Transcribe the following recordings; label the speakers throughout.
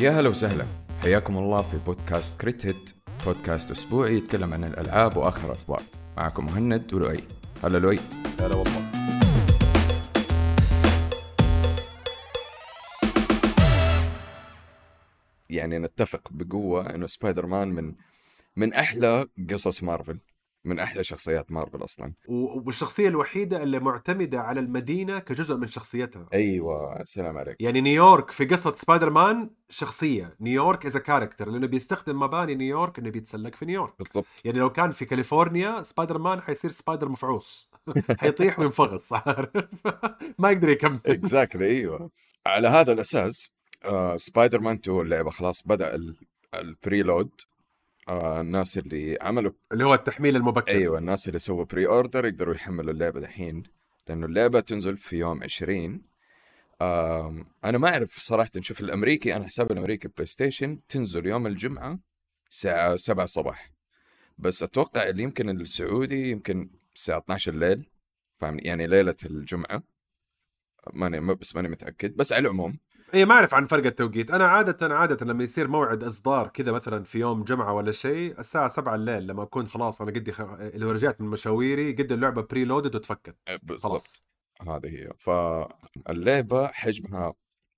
Speaker 1: يا هلا وسهلا. حياكم الله في بودكاست كريت هيت. بودكاست أسبوعي يتكلم عن الألعاب وآخر الأخبار. معكم مهند ولؤي. هلا لؤي.
Speaker 2: هلا والله.
Speaker 1: يعني نتفق بقوة إنه سبايدر مان من من أحلى قصص مارفل. من أحلى شخصيات مارفل أصلا.
Speaker 2: و- والشخصية الوحيدة اللي معتمدة على المدينة كجزء من شخصيتها.
Speaker 1: أيوه سلام عليك.
Speaker 2: يعني نيويورك في قصة سبايدر مان شخصية. نيويورك is character لأنه بيستخدم مباني نيويورك إنه بيتسلق في نيويورك.
Speaker 1: بالضبط.
Speaker 2: يعني لو كان في كاليفورنيا سبايدر مان حيصير سبايدر مفعوص. حيطيح وينفغص عارف ما يقدر يكمل.
Speaker 1: exactly أيوه. على هذا الأساس آه سبايدر مان 2 اللعبة خلاص بدأ ال- ال preload آه الناس اللي عملوا
Speaker 2: اللي هو التحميل المبكر.
Speaker 1: أيوه الناس اللي سووا pre-order يقدروا يحملوا اللعبة دحين لأنه اللعبة تنزل في يوم 20 آم أنا ما أعرف صراحة نشوف الأمريكي أنا حساب الأمريكي بلاي ستيشن تنزل يوم الجمعة الساعة 7 الصباح. بس أتوقع اللي يمكن السعودي يمكن الساعة 12 الليل فاهمني؟ يعني ليلة الجمعة. ماني ما- بس ماني متأكد. بس على العموم
Speaker 2: اي ما أعرف عن فرق التوقيت. أنا عادة عادة لما يصير موعد إصدار كذا مثلا في يوم جمعة ولا شيء الساعة 7 الليل لما أكون خلاص أنا قدي خ... لو رجعت من مشاويري قد اللعبة pre-loaded وتفكت.
Speaker 1: بالضبط
Speaker 2: خلاص.
Speaker 1: هذه هي. فاللعبة حجمها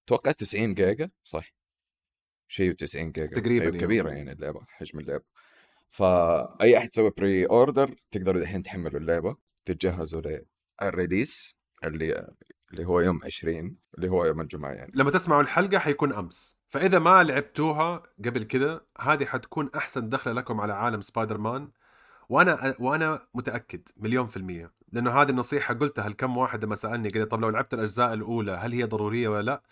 Speaker 1: أتوقع 90 جيجا صح؟ شيء 90 جيجا.
Speaker 2: تقريباً
Speaker 1: أيوة
Speaker 2: يعني.
Speaker 1: كبيرة يعني اللعبة حجم اللعبة. فأي أحد سوى pre-order تقدروا دحين تحملوا اللعبة تتجهزوا لل release اللي اللي هو يوم 20 اللي هو يوم الجمعة يعني.
Speaker 2: لما تسمعوا الحلقة حيكون أمس. فإذا ما لعبتوها قبل كذا هذه حتكون أحسن دخلة لكم على عالم سبايدر مان وأنا وأنا متأكد مليون في المية. لأنه هذه النصيحة قلتها لكم واحد لما سألني قال طب لو لعبت الأجزاء الأولى هل هي ضرورية ولا لأ؟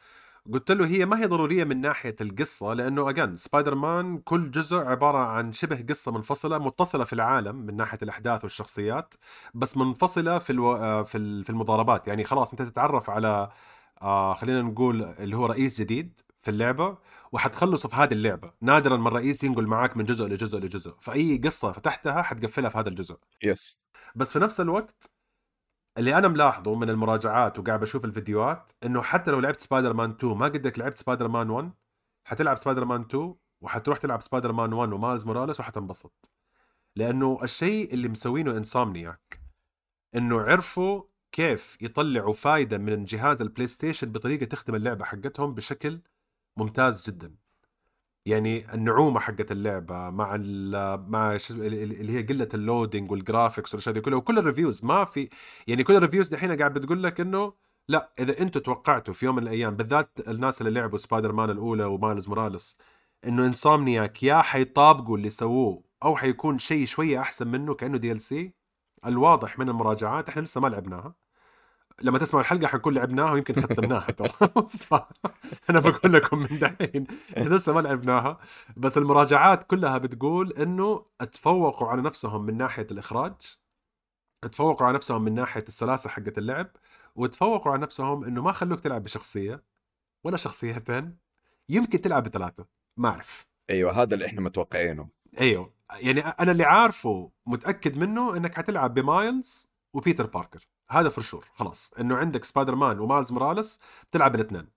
Speaker 2: قلت له هي ما هي ضرورية من ناحية القصة لأنه اجان سبايدر مان كل جزء عبارة عن شبه قصة منفصلة متصلة في العالم من ناحية الأحداث والشخصيات بس منفصلة في ألو... آه، في في المضاربات. يعني خلاص أنت تتعرف على آه خلينا نقول اللي هو رئيس جديد في اللعبة وحتخلصه في هذه اللعبة. نادرا ما الرئيس ينقل معاك من جزء لجزء لجزء. فأي قصة فتحتها حتقفلها في هذا الجزء.
Speaker 1: yes
Speaker 2: بس في نفس الوقت اللي أنا ملاحظه من المراجعات وقاعد بشوف الفيديوهات إنه حتى لو لعبت سبايدر مان 2 ما قدك لعبت سبايدر مان 1 حتلعب سبايدر مان 2 وحتروح تلعب سبايدر مان 1 ومايلز موراليس وحتنبسط. لأنه الشيء اللي مسوينه انسومنياك إنه عرفوا كيف يطلعوا فايدة من جهاز البلاي ستيشن بطريقة تخدم اللعبة حقتهم بشكل ممتاز جدا. يعني النعومة حقت اللعبة مع مع اللي هي قلة ال loading وال graphics والأشياء دي كلها وكل ال reviews ما في يعني كل ال reviews دحين قاعد بتقول لك إنه لا إذا أنتم توقعتوا في يوم من الأيام بالذات الناس اللي لعبوا سبايدر مان الأولى ومايلز موراليس إنه إنسومنياك يا حيطابقوا اللي سووه أو حيكون شيء شوية أحسن منه كأنه DLC الواضح من المراجعات إحنا لسه ما لعبناها. لما تسمعوا الحلقة حنكون لعبناها ويمكن ختمناها ترى. أنا بقول لكم من دحين. إحنا لسه ما لعبناها. بس المراجعات كلها بتقول إنه تفوقوا على نفسهم من ناحية الإخراج تفوقوا على نفسهم من ناحية السلاسة حقت اللعب وتفوقوا على نفسهم إنه ما خلوك تلعب بشخصية ولا شخصيتين يمكن تلعب بثلاثة. ما أعرف.
Speaker 1: أيوة هذا اللي إحنا متوقعينه.
Speaker 2: أيوه. يعني أنا اللي عارفه متأكد منه إنك حتلعب بمايلز وبيتر باركر. هذا for sure خلاص. إنه عندك سبايدر مان ومايلز موراليس بتلعب الاثنين.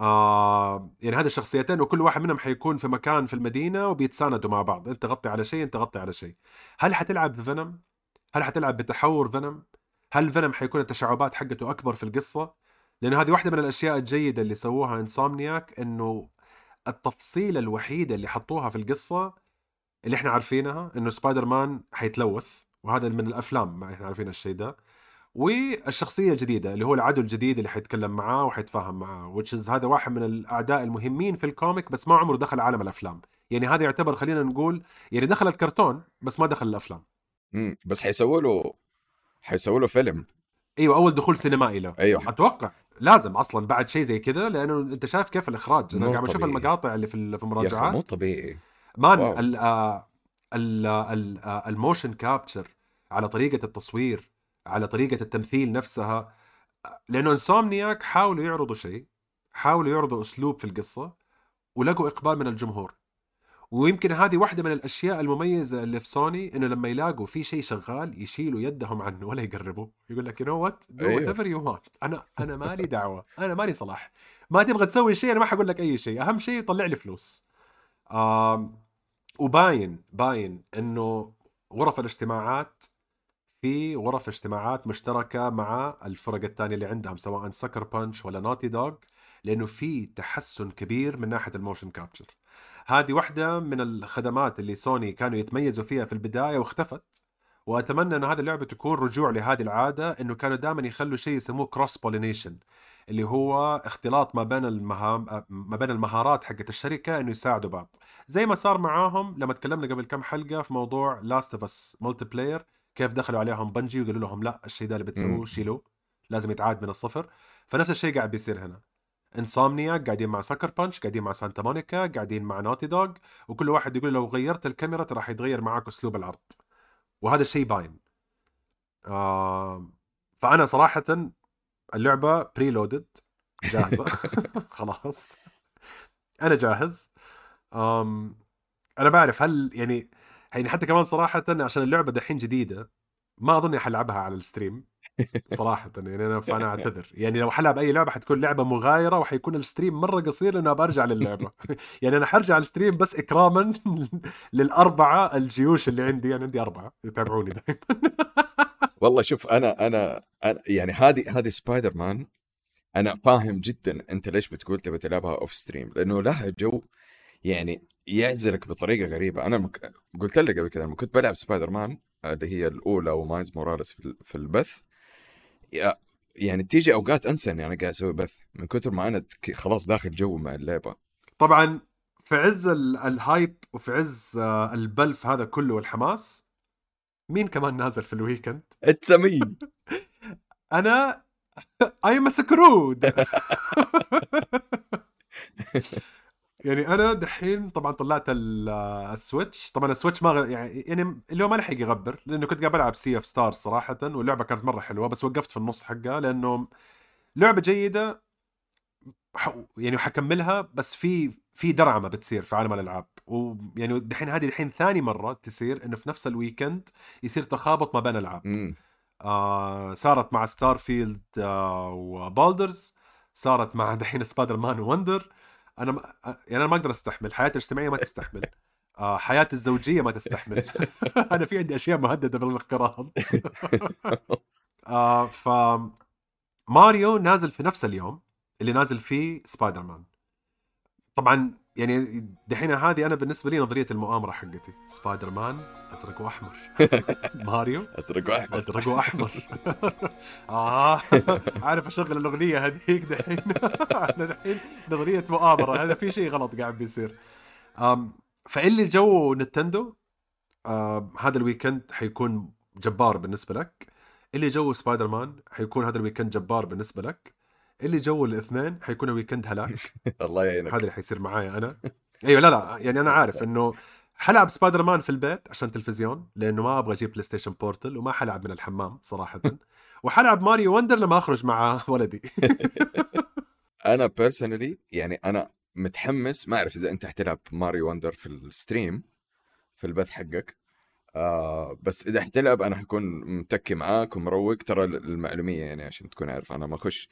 Speaker 2: آه يعني هذه الشخصيتين وكل واحد منهم حيكون في مكان في المدينة وبيتساندوا مع بعض. أنت غطي على شيء أنت غطي على شيء. هل حتلعب بفنم هل حتلعب بتحور فنم هل فنم حيكون التشعبات حقته أكبر في القصة؟ لأنه هذه واحدة من الأشياء الجيدة اللي سووها انسومنياك إنه التفصيله الوحيده اللي حطوها في القصة اللي إحنا عارفينها إنه سبايدر مان حيتلوث وهذا من الأفلام ما إحنا عارفين الشيء ده. والشخصية الجديدة اللي هو العدو الجديد اللي حيتكلم معاه وحيتفاهم معاه which is هذا واحد من الأعداء المهمين في الكوميك بس ما عمره دخل عالم الأفلام. يعني هذا يعتبر خلينا نقول يعني دخل الكرتون بس ما دخل الأفلام.
Speaker 1: مم. بس حيسووا له حيسووا له فيلم.
Speaker 2: أيوه أول دخول سينمائي له.
Speaker 1: أيوة.
Speaker 2: أتوقع لازم أصلا بعد شيء زي كذا لأنه أنت شايف كيف الإخراج.
Speaker 1: أنا
Speaker 2: قاعد بشوف
Speaker 1: طبيعي.
Speaker 2: المقاطع اللي في في المراجعات.
Speaker 1: مو طبيعي.
Speaker 2: مان. ال آه، ال ال آه، ال motion capture على طريقة التصوير. على طريقة التمثيل نفسها لأنه إنسومنياك حاولوا يعرضوا شيء حاولوا يعرضوا أسلوب في القصة ولقوا إقبال من الجمهور. ويمكن هذه واحدة من الأشياء المميزة اللي في سوني إنه لما يلاقوا في شيء شغال يشيلوا يدهم عنه ولا يقربوا. يقول لك you know
Speaker 1: what,
Speaker 2: do. whatever you want أنا أنا مالي دعوة. أنا مالي صلاح. ما تبغى تسوي شيء أنا ما حقول لك أي شيء. أهم شيء طلع لي فلوس. آم وباين باين إنه غرف الاجتماعات في غرف اجتماعات مشتركة مع الفرق الثانية اللي عندهم سواء سكر بانش ولا نوتي دوغ لأنه في تحسن كبير من ناحية ال motion capture هذه واحدة من الخدمات اللي سوني كانوا يتميزوا فيها في البداية واختفت. وأتمنى انه هذه اللعبة تكون رجوع لهذه العادة إنه كانوا دائما يخلوا شيء يسموه cross-pollination اللي هو اختلاط ما بين المهام ما بين المهارات حقت الشركة إنه يساعدوا بعض. زي ما صار معاهم لما تكلمنا قبل كم حلقة في موضوع لاست اوف اس multiplayer كيف دخلوا عليهم بنجي وقالوا لهم لا الشيء ده اللي بتسووه. شيلوه لازم يتعاد من الصفر. فنفس الشيء قاعد بيصير هنا. انسومنياك قاعدين مع سكر بانش قاعدين مع سانتا مونيكا قاعدين مع نوتي دوغ وكل واحد يقول لو غيرت الكاميرا راح يتغير معاك أسلوب العرض. وهذا الشيء باين. آه فأنا صراحة اللعبة pre-loaded جاهزة. خلاص. أنا جاهز. آم أنا بعرف هل يعني يعني حتى كمان صراحة عشان اللعبة دحين جديدة ما أظني حلعبها على ال stream صراحة يعني أنا فأنا أعتذر. يعني لو حلعب أي لعبة حتكون لعبة مغايرة وحيكون ال stream مرة قصير لأنه برجع للعبة. يعني أنا حرجع على ال stream بس إكراما للأربعة الجيوش اللي عندي. أنا عندي أربعة يتابعوني دائما
Speaker 1: والله شوف أنا أنا, أنا يعني هذه هذه سبايدر مان أنا فاهم جدا أنت ليش بتقول تبي تلعبها off stream لأنه لها جو يعني يعزلك بطريقة غريبة. أنا مك... قلت لك قبل كذا لما كنت بلعب سبايدر مان اللي هي الأولى ومايز موراليس في, ال- في البث يا- يعني تيجي أوقات أنسى إني أنا قاعد أسوي بث. من كثر ما أنا خلاص داخل جو مع اللعبة.
Speaker 2: طبعا في عز ال- ال hype وفي عز آه، البلف هذا كله والحماس مين كمان نازل في ال weekend
Speaker 1: اتس مين؟
Speaker 2: أنا I'm screwed يعني أنا دحين طبعا طلعت ال- السويتش. طبعا السويتش ما غ- يعني يعني اللي هو ما لحق يغبر لأنه كنت قاعد بلعب Sea of Stars صراحة واللعبة كانت مرة حلوة بس وقفت في النص حقها لأنه لعبة جيدة يعني حكملها بس في في درعمه بتصير في عالم الألعاب. ويعني دحين هذه دحين ثاني مرة تصير إنه في نفس ال weekend يصير تخابط ما بين
Speaker 1: ألعاب.
Speaker 2: آه صارت مع ستار فيلد آه و بالدرز صارت مع دحين سبايدر مان ووندر أنا ما يعني أنا ما أقدر أستحمل حياتي الاجتماعية ما تستحمل. آه حياتي الزوجية ما تستحمل. أنا في عندي أشياء مهددة بالانقراض. آه ف ماريو نازل في نفس اليوم اللي نازل فيه سبايدر مان. طبعا يعني دحين هذه أنا بالنسبة لي نظرية المؤامرة حقتي. سبايدر مان أزرق وأحمر. ماريو؟
Speaker 1: أزرق وأحمر.
Speaker 2: أزرق وأحمر. آه. عارف أشغل الأغنية هذيك دحين. أنا دحين نظرية مؤامرة. هذا في شيء غلط قاعد بيصير. فاللي جو نتندو هذا ال weekend حيكون جبار بالنسبة لك. اللي جو سبايدر مان حيكون هذا ال weekend جبار بالنسبة لك. اللي جو الاثنين حيكون weekend هلاك.
Speaker 1: الله يعينك.
Speaker 2: هذا اللي حيصير معايا أنا. أيوه لا لا يعني أنا عارف إنه حلعب سبايدر مان في البيت عشان تلفزيون لأنه ما أبغى أجيب بلاي ستيشن بورتال وما حلعب من الحمام صراحة. وحلعب ماريو وندر لما أخرج مع ولدي.
Speaker 1: أنا personally يعني أنا متحمس ما أعرف إذا أنت حتلعب ماريو وندر في ال stream في البث حقك. آه بس إذا حتلعب أنا حكون متكي معاك ومروق. ترى المعلومية يعني عشان تكون عارف أنا ما أخش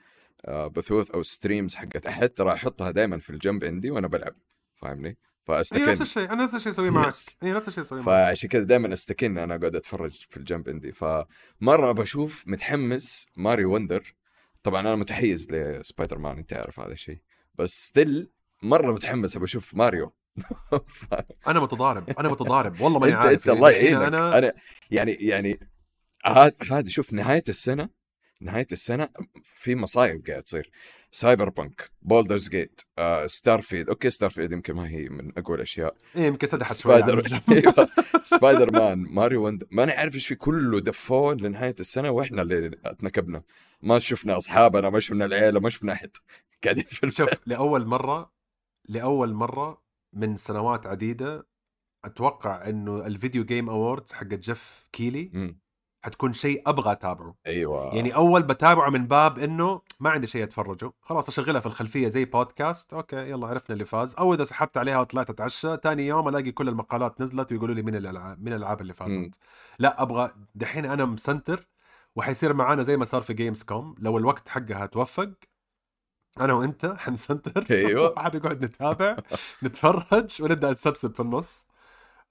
Speaker 1: بثوث أو streams حقت. أحد ترى أحطها دائما في الجنب عندي وأنا بلعب فاهمني؟
Speaker 2: اي
Speaker 1: فأستكن.
Speaker 2: نفس الشيء أنا نفس الشيء أسويه معك. اي نفس الشيء أسويه معك.
Speaker 1: فعشان كذا دائما أستكن أنا قاعد أتفرج في الجنب عندي. فمرة بشوف متحمس ماريو وندر. طبعا أنا متحيز لسبايدر مان أنت عارف هذا الشيء. بس still مرة متحمس ابى أشوف ماريو. ف...
Speaker 2: أنا متضارب أنا متضارب. والله ماني
Speaker 1: انت
Speaker 2: عارف.
Speaker 1: أنت
Speaker 2: يعني
Speaker 1: الله يعينك.
Speaker 2: أنا
Speaker 1: أنا يعني يعني هذا شوف نهاية السنة. نهاية السنة في مصايب قاعد تصير سايبر بانك بولدرز جيت آه، ستار فيلد okay ستار فيلد يمكن ما هي من أقوى الأشياء
Speaker 2: إيه يمكن سدحت
Speaker 1: سبايدر. أيوه سبايدر مان ماريو وندر ما نعرف إيش في كله دفون لنهاية السنة وإحنا اللي أتنكبنا ما شفنا أصحابنا ما شفنا العيلة ما شفنا أحد قاعدين في البيت.
Speaker 2: شوف لأول مرة لأول مرة من سنوات عديدة أتوقع إنه ال video game awards حق جيف كيلي
Speaker 1: مم.
Speaker 2: حتكون شيء أبغى أتابعه.
Speaker 1: أيوه.
Speaker 2: يعني أول بتابعه من باب إنه ما عندي شيء أتفرجه. خلاص أشغلها في الخلفية زي بودكاست okay يلا عرفنا اللي فاز. أو إذا سحبت عليها وطلعت أتعشى ثاني يوم ألاقي كل المقالات نزلت ويقولوا لي مين الالعاب مين الألعاب اللي. فازت. لا أبغى دحين أنا مسنتر وحيصير معانا زي ما صار في Gamescom لو الوقت حقها توفق أنا وأنت حنسنتر.
Speaker 1: أيوة.
Speaker 2: حنقعد نتابع نتفرج ونبدأ نسبسب في النص.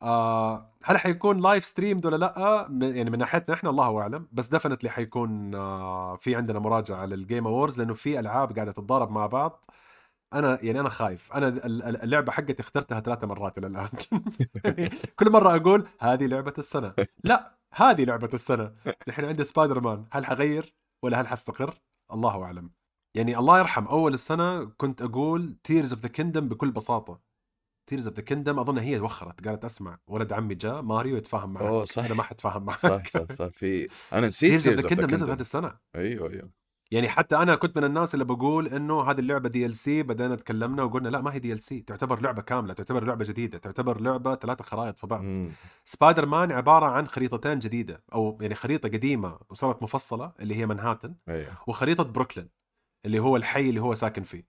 Speaker 2: آه هل حيكون live streamed ولا لأ؟ يعني من ناحيتنا إحنا الله أعلم. بس definitely حيكون آه في عندنا مراجعة لل game awards لأنه في ألعاب قاعدة تتضارب مع بعض. أنا يعني أنا خايف. أنا ال- ال- اللعبة حقتي اخترتها ثلاثة مرات إلى الآن. كل مرة أقول هذه لعبة السنة. لأ هذه لعبة السنة. الحين عندي سبايدر مان هل حغير ولا هل حستقر؟ الله أعلم. يعني الله يرحم. أول السنة كنت أقول Tears of the Kingdom بكل بساطة. Tears of the Kingdom أظن هي وخرت قالت أسمع. ولد عمي جاء ماريو يتفاهم معك.
Speaker 1: أوه، صح.
Speaker 2: أنا ما حتفاهم معك.
Speaker 1: صح صح صح. في أنا نسيت Tears of the
Speaker 2: Kingdom نزلت. هذه السنة.
Speaker 1: أيوه أيوه.
Speaker 2: يعني حتى أنا كنت من الناس اللي بقول إنه هذه اللعبة DLC بدينا تكلمنا وقلنا لا ما هي DLC تعتبر لعبة كاملة تعتبر لعبة جديدة تعتبر لعبة ثلاثة خرائط في بعض.
Speaker 1: مم.
Speaker 2: سبايدر مان عبارة عن خريطتين جديدة أو يعني خريطة قديمة وصارت مفصلة اللي هي منهاتن
Speaker 1: أيوه.
Speaker 2: وخريطة بروكلين اللي هو الحي اللي هو ساكن فيه.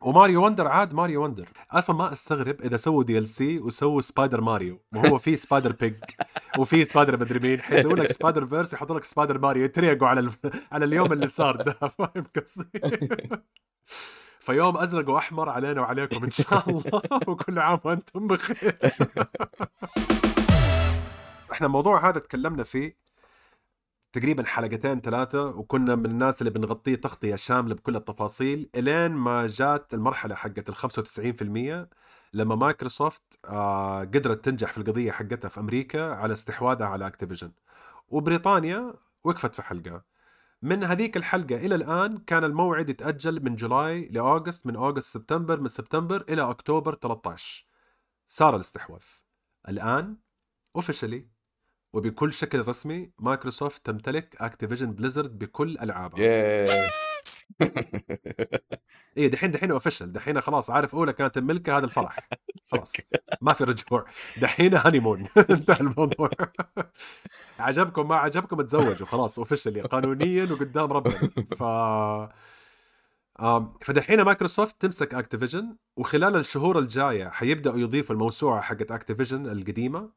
Speaker 2: وماريو وندر عاد ماريو وندر. أصلا ما أستغرب إذا سووا DLC وسووا سبايدر ماريو وهو في spider pig وفي سبايدر مدري مين. حيسووا لك spider verse يحطوا لك سبايدر ماريو يتريقوا على ال... على اليوم اللي صار ده. فاهم قصدي؟ فيوم أزرق وأحمر علينا وعليكم إن شاء الله. وكل عام وأنتم بخير. إحنا الموضوع هذا تكلمنا فيه تقريبا حلقتين ثلاثة وكنا من الناس اللي بنغطيه تغطية شاملة بكل التفاصيل إلين ما جات المرحلة حقت ال 95% لما مايكروسوفت آه قدرت تنجح في القضية حقتها في أمريكا على استحواذها على أكتيفيجن. وبريطانيا وقفت في حلقة. من هذيك الحلقة إلى الآن كان الموعد يتأجل من جولاي لأوغست من أوغست سبتمبر من سبتمبر إلى أكتوبر 13 صار الاستحواذ. الآن officially وبكل شكل رسمي مايكروسوفت تمتلك اكتيفيجن بليزرد بكل ألعابها.
Speaker 1: ياه
Speaker 2: إيه دحين دحين official دحين خلاص عارف أولى كانت الملكه هذا الفرح. خلاص. ما في رجوع. دحين honeymoon انتهى الموضوع. عجبكم ما عجبكم تزوجوا. خلاص official قانونيا وقدام ربنا. ف فدحين مايكروسوفت تمسك اكتيفيجن وخلال الشهور الجاية حيبدأوا يضيفوا الموسوعة حقت اكتيفيجن القديمة.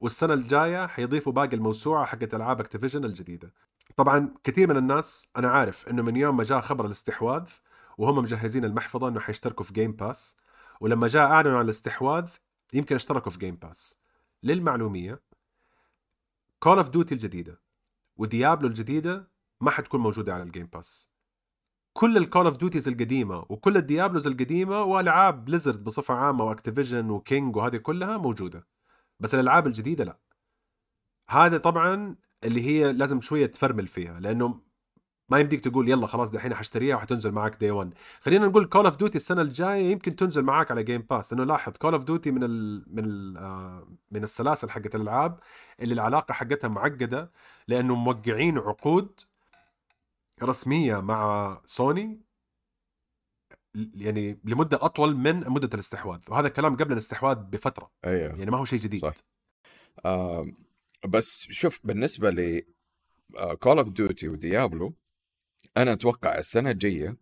Speaker 2: والسنة الجاية حيضيفوا باقي الموسوعة حقت ألعاب اكتيفيجن الجديدة. طبعا كثير من الناس أنا عارف إنه من يوم ما جاء خبر الاستحواذ وهم مجهزين المحفظة إنه حيشتركوا في جيم باس ولما جاء اعلنوا عن الاستحواذ يمكن اشتركوا في جيم باس للمعلومية كول اوف ديوتي الجديدة وديابلو الجديدة ما حتكون موجودة على الجيم باس كل ال Call of Duties القديمة وكل ال Diablos القديمة وألعاب بليزرد بصفة عامة واكتيفيجن وكينج وهذه كلها موجودة. بس الألعاب الجديدة لا. هذا طبعا اللي هي لازم شوية تفرمل فيها لأنه ما يمديك تقول يلا خلاص دحين حشتريها وحتنزل معك day 1 خلينا نقول كول اوف ديوتي السنة الجاية يمكن تنزل معك على جيم باس إنه لاحظ كول اوف ديوتي من ال من ال آه، من السلاسل حقت الألعاب اللي العلاقة حقتها معقدة لأنه موقعين عقود رسمية مع سوني يعني لمدة أطول من مدة الاستحواذ وهذا الكلام قبل الاستحواذ بفترة
Speaker 1: أيوه.
Speaker 2: يعني ما هو شيء جديد.
Speaker 1: صح. آم، بس شوف بالنسبة ل كول اوف ديوتي وديابلو أنا أتوقع السنة الجاية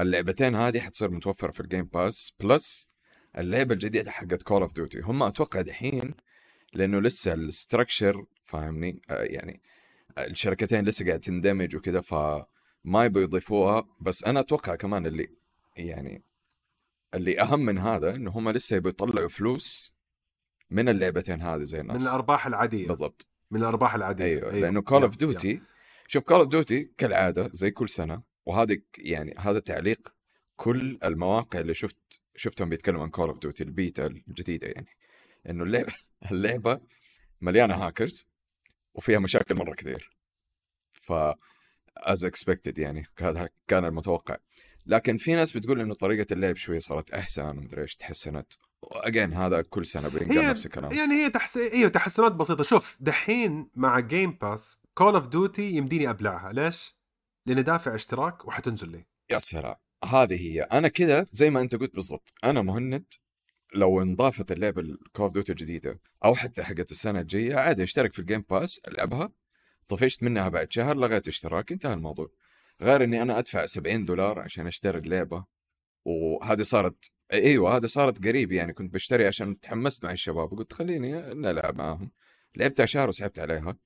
Speaker 1: اللعبتين هذه حتصير متوفرة في الجيم باس بلس اللعبة الجديدة حقت كول اوف ديوتي هم أتوقع دحين لأنه لسه ال structure فاهمني؟ آه، يعني الشركتين لسه قاعد تندمج وكذا فما يبغوا يضيفوها بس أنا أتوقع كمان اللي يعني اللي أهم من هذا إنه هم لسه يبغوا يطلعوا فلوس من اللعبتين هذه زي
Speaker 2: من
Speaker 1: الناس.
Speaker 2: الأرباح العادية.
Speaker 1: بالضبط.
Speaker 2: من الأرباح العادية.
Speaker 1: أيوه, أيوة. لأنه كول اوف ديوتي شوف كول اوف ديوتي كالعادة زي كل سنة وهذا يعني هذا تعليق كل المواقع اللي شفت شفتهم بيتكلموا عن كول اوف ديوتي البيتا الجديدة يعني. إنه اللعبه اللعبة مليانة هاكرز وفيها مشاكل مرة كثير. ف as expected يعني هذا كان المتوقع. لكن في ناس بتقول إنه طريقة اللعب شوية صارت أحسن ومدري إيش تحسنت و again هذا كل سنة بينقال نفس الكلام.
Speaker 2: يعني هي تحس... أيوه تحسنات بسيطة. شوف دحين مع جيم باس كول اوف ديوتي يمديني أبلعها. ليش؟ لاني دافع اشتراك وحتنزل لي.
Speaker 1: يا سلام. هذه هي. أنا كذا زي ما أنت قلت بالضبط. أنا مهند. لو انضافت اللعبة الكول اوف ديوتي الجديدة أو حتى حقت السنة الجاية عادي أشترك في الجيم باس ألعبها. طفشت منها بعد شهر لغيت اشتراك انتهى الموضوع. غير إني أنا أدفع 70 دولار عشان أشتري اللعبة وهذه صارت أيوه هذه صارت قريب يعني كنت بشتري عشان تحمست مع الشباب وقلت خليني نلعب معاهم لعبتها شهر وسحبت عليها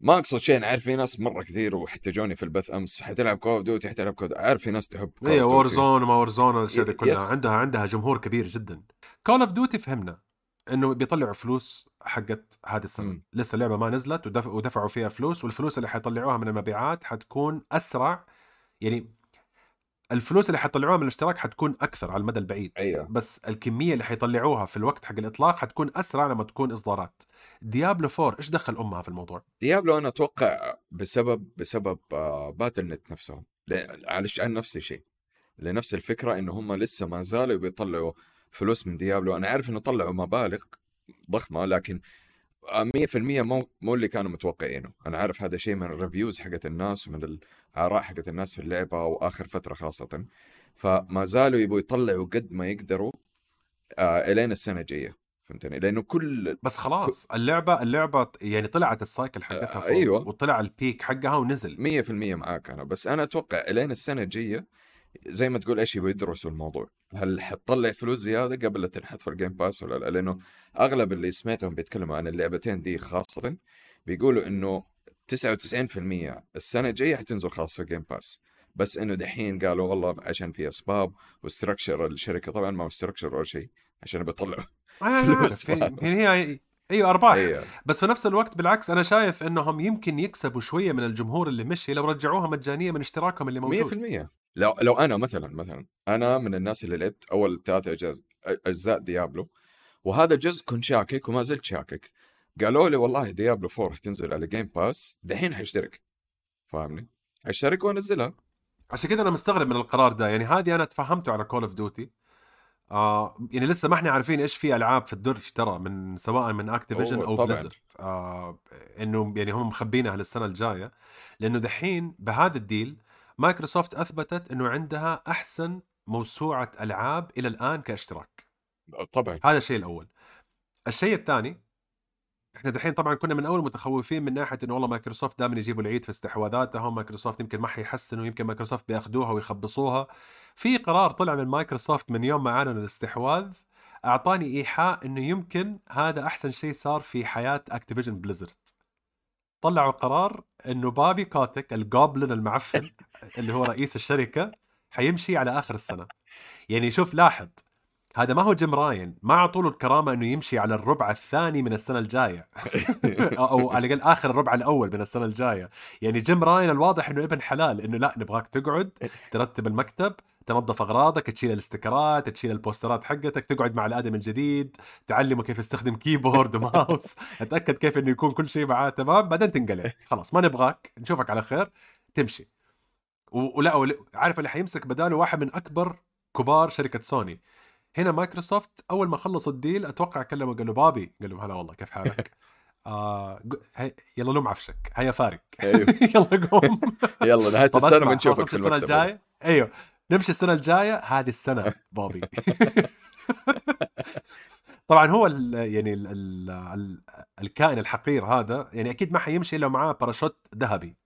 Speaker 1: ما أقصد شيء أنا عارف في ناس مرة كثير وحتى جوني في البث أمس حتلعب كول اوف ديوتي حتلعب COD عارف في ناس تحب
Speaker 2: اي Warzone وما
Speaker 1: Warzone
Speaker 2: كلها
Speaker 1: yes.
Speaker 2: عندها عندها جمهور كبير جدا كول اوف ديوتي فهمنا إنه بيطلعوا فلوس حقت هذه السنة
Speaker 1: مم.
Speaker 2: لسه اللعبة ما نزلت ودف... ودفعوا فيها فلوس والفلوس اللي حيطلعوها من المبيعات حتكون أسرع يعني الفلوس اللي حيطلعوها من الاشتراك حتكون أكثر على المدى البعيد
Speaker 1: أيوه.
Speaker 2: بس الكمية اللي حيطلعوها في الوقت حق الإطلاق حتكون أسرع لما تكون إصدارات. ديابلو 4 إيش دخل أمها في الموضوع؟
Speaker 1: ديابلو أنا أتوقع بسبب بسبب آه، باتل نت نفسهم علش عن نفس الشيء. لنفس الفكرة إنه هم لسه ما زالوا بيطلعوا فلوس من ديابلو. أنا عارف إنه طلعوا مبالغ ضخمة لكن آه، 100% مو مو اللي كانوا متوقعينه. أنا عارف هذا شيء من ال reviews حقت الناس ومن الآراء حقت الناس في اللعبة وآخر فترة خاصة. فما زالوا يبغوا يطلعوا قد ما يقدروا آه إلين السنة الجاية. فهمتني؟ لأنه كل
Speaker 2: بس خلاص اللعبة اللعبة يعني طلعت ال cycle حقتها
Speaker 1: آه، أيوة.
Speaker 2: وطلع ال peak حقها ونزل.
Speaker 1: 100% معاك أنا. بس أنا أتوقع إلين السنة الجاية زي ما تقول إيش يبغوا يدرسوا الموضوع. هل حتطلع فلوس زيادة قبل لا تنحط في الجيم باس ولا لا؟ لأنه أغلب اللي سمعتهم بيتكلموا عن اللعبتين دي خاصة بيقولوا إنه 99% السنة الجاية حتنزل خاص في الجيم باس بس إنه دحين قالوا والله عشان في أسباب و structure الشركة طبعا ما هو structure ولا شيء عشان بيطلعوا
Speaker 2: أنا
Speaker 1: فلوس
Speaker 2: هي هي أيوه أرباح.
Speaker 1: أيوه
Speaker 2: بس في نفس الوقت بالعكس أنا شايف إنهم يمكن يكسبوا شوية من الجمهور اللي مشي لو رجعوها مجانية من اشتراكهم اللي موجود.
Speaker 1: 100% لو لو أنا مثلا مثلا أنا من الناس اللي لعبت أول ثلاث أجزاء أجزاء ديابلو وهذا الجزء كنت شاكك وما زلت شاكك. قالوا لي والله ديابلو 4 حتنزل على جيم باس دحين حاشترك فاهمني؟ حاشترك وأنزلها.
Speaker 2: عشان كذا أنا مستغرب من القرار ده. يعني هذه أنا تفهمته على كول اوف ديوتي آه يعني لسه ما إحنا عارفين إيش في ألعاب في الدرج ترى من سواء من اكتيفيجن
Speaker 1: أو.
Speaker 2: بليزرد آه إنه يعني هم مخبينها للسنة الجاية لأنه دحين بهذا ال deal مايكروسوفت أثبتت إنه عندها أحسن موسوعة ألعاب إلى الآن كاشتراك.
Speaker 1: طبعا.
Speaker 2: هذا الشيء الأول. الشيء الثاني إحنا دحين طبعا كنا من أول متخوفين من ناحية إنه والله مايكروسوفت دائما يجيبوا العيد في استحواذاتهم مايكروسوفت يمكن ما حيحسنوا يمكن مايكروسوفت بيأخذوها ويخبصوها. في قرار طلع من مايكروسوفت من يوم ما أعلنوا الاستحواذ أعطاني إيحاء إنه يمكن هذا أحسن شيء صار في حياة Activision Blizzard طلعوا قرار إنه بابي كوتك ال goblin المعفن اللي هو رئيس الشركة حيمشي على آخر السنة. يعني شوف لاحظ هذا ما هو جيم راين ما اعطوا له الكرامة إنه يمشي على الربع الثاني من السنة الجاية. أو على الأقل آخر الربع الأول من السنة الجاية. يعني جيم راين الواضح إنه ابن حلال إنه لا نبغاك تقعد ترتب المكتب تنظف أغراضك تشيل ال stickerات تشيل ال posterات حقتك تقعد مع الآدم الجديد تعلمه كيف يستخدم keyboard و mouse. أتأكد كيف إنه يكون كل شيء معاه تمام بعدين تنقلع. خلاص ما نبغاك. نشوفك على خير. تمشي. ولا ولا- عارف اللي حيمسك بداله واحد من أكبر كبار شركة سوني. هنا مايكروسوفت أول ما خلصوا ال deal أتوقع كلمه قال له بابي. قال له هلا والله كيف حالك؟ آه يلا لم عفشك. هيا فارق.
Speaker 1: أيوه.
Speaker 2: يلا قوم.
Speaker 1: يلا نهاية
Speaker 2: السنة
Speaker 1: بنشوفك في
Speaker 2: نمشي السنة
Speaker 1: المكتب
Speaker 2: الجاية. أيوه. نمشي السنة الجاية هذه السنة بابي طبعا هو ال يعني ال ال ال الكائن الحقير هذا يعني أكيد ما حيمشي إلا معاه باراشوت ذهبي.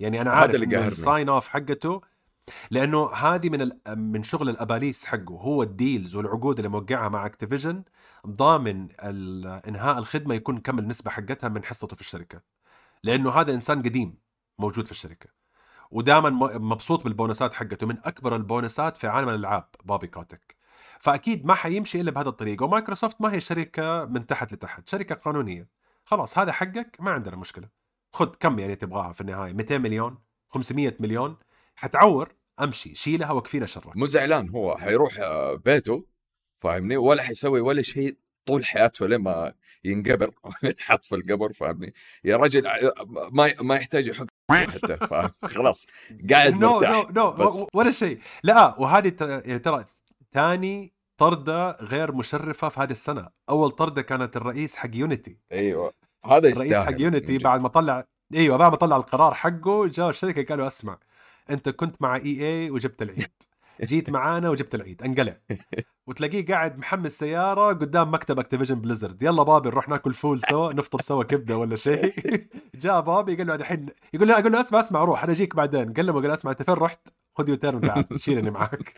Speaker 2: يعني
Speaker 1: أنا
Speaker 2: عارف إنه.
Speaker 1: ال
Speaker 2: sign off حقته لأنه هذه من من شغل الأباليس حقه هو ال deals والعقود اللي موقعها مع Activision ضامن إنهاء الخدمة يكون كم النسبة حقتها من حصته في الشركة. لأنه هذا إنسان قديم موجود في الشركة. ودائما مبسوط بال bonusات حقته من أكبر ال bonusات في عالم الألعاب بابي كوتك. فأكيد ما حيمشي إلا بهذا الطريقة ومايكروسوفت ما هي شركة من تحت لتحت شركة قانونية. خلاص هذا حقك ما عندنا مشكلة. خذ كم يعني تبغاها في النهاية؟ 200 مليون؟ 500 مليون؟ حتعور؟ أمشي شيلها وكفينا شرك.
Speaker 1: مو زعلان هو حيروح آه، بيته فاهمني؟ ولا حيسوي ولا شيء طول حياته لما ينقبر. ينحط في القبر فاهمني؟ يا رجل آه، ما ما يحتاج يحط حتى خلاص قاعد
Speaker 2: no no
Speaker 1: no.
Speaker 2: ولا شيء. لا وهذه يعني ترى ثاني طردة غير مشرفة في هذه السنة. أول طردة كانت الرئيس حق Unity
Speaker 1: أيوه. هذا
Speaker 2: الرئيس
Speaker 1: يستاهل
Speaker 2: حق
Speaker 1: Unity.
Speaker 2: بعد ما طلع أيوه بعد ما طلع القرار حقه جاء الشركة قالوا أسمع أنت كنت مع EA وجبت العيد. جيت معانا وجبت العيد انقلع. وتلاقيه قاعد محمل سيارة قدام مكتب Activision Blizzard يلا بابي نروح ناكل فول سوا نفطر سوا كبدة ولا شيء. جاء بابي قال له الحين يقول له أقول له اسمع اسمع روح أنا أجيك بعدين. قال له قال له اسمع أنت فين رحت؟ خذ U-turn وتعال شيلني معاك.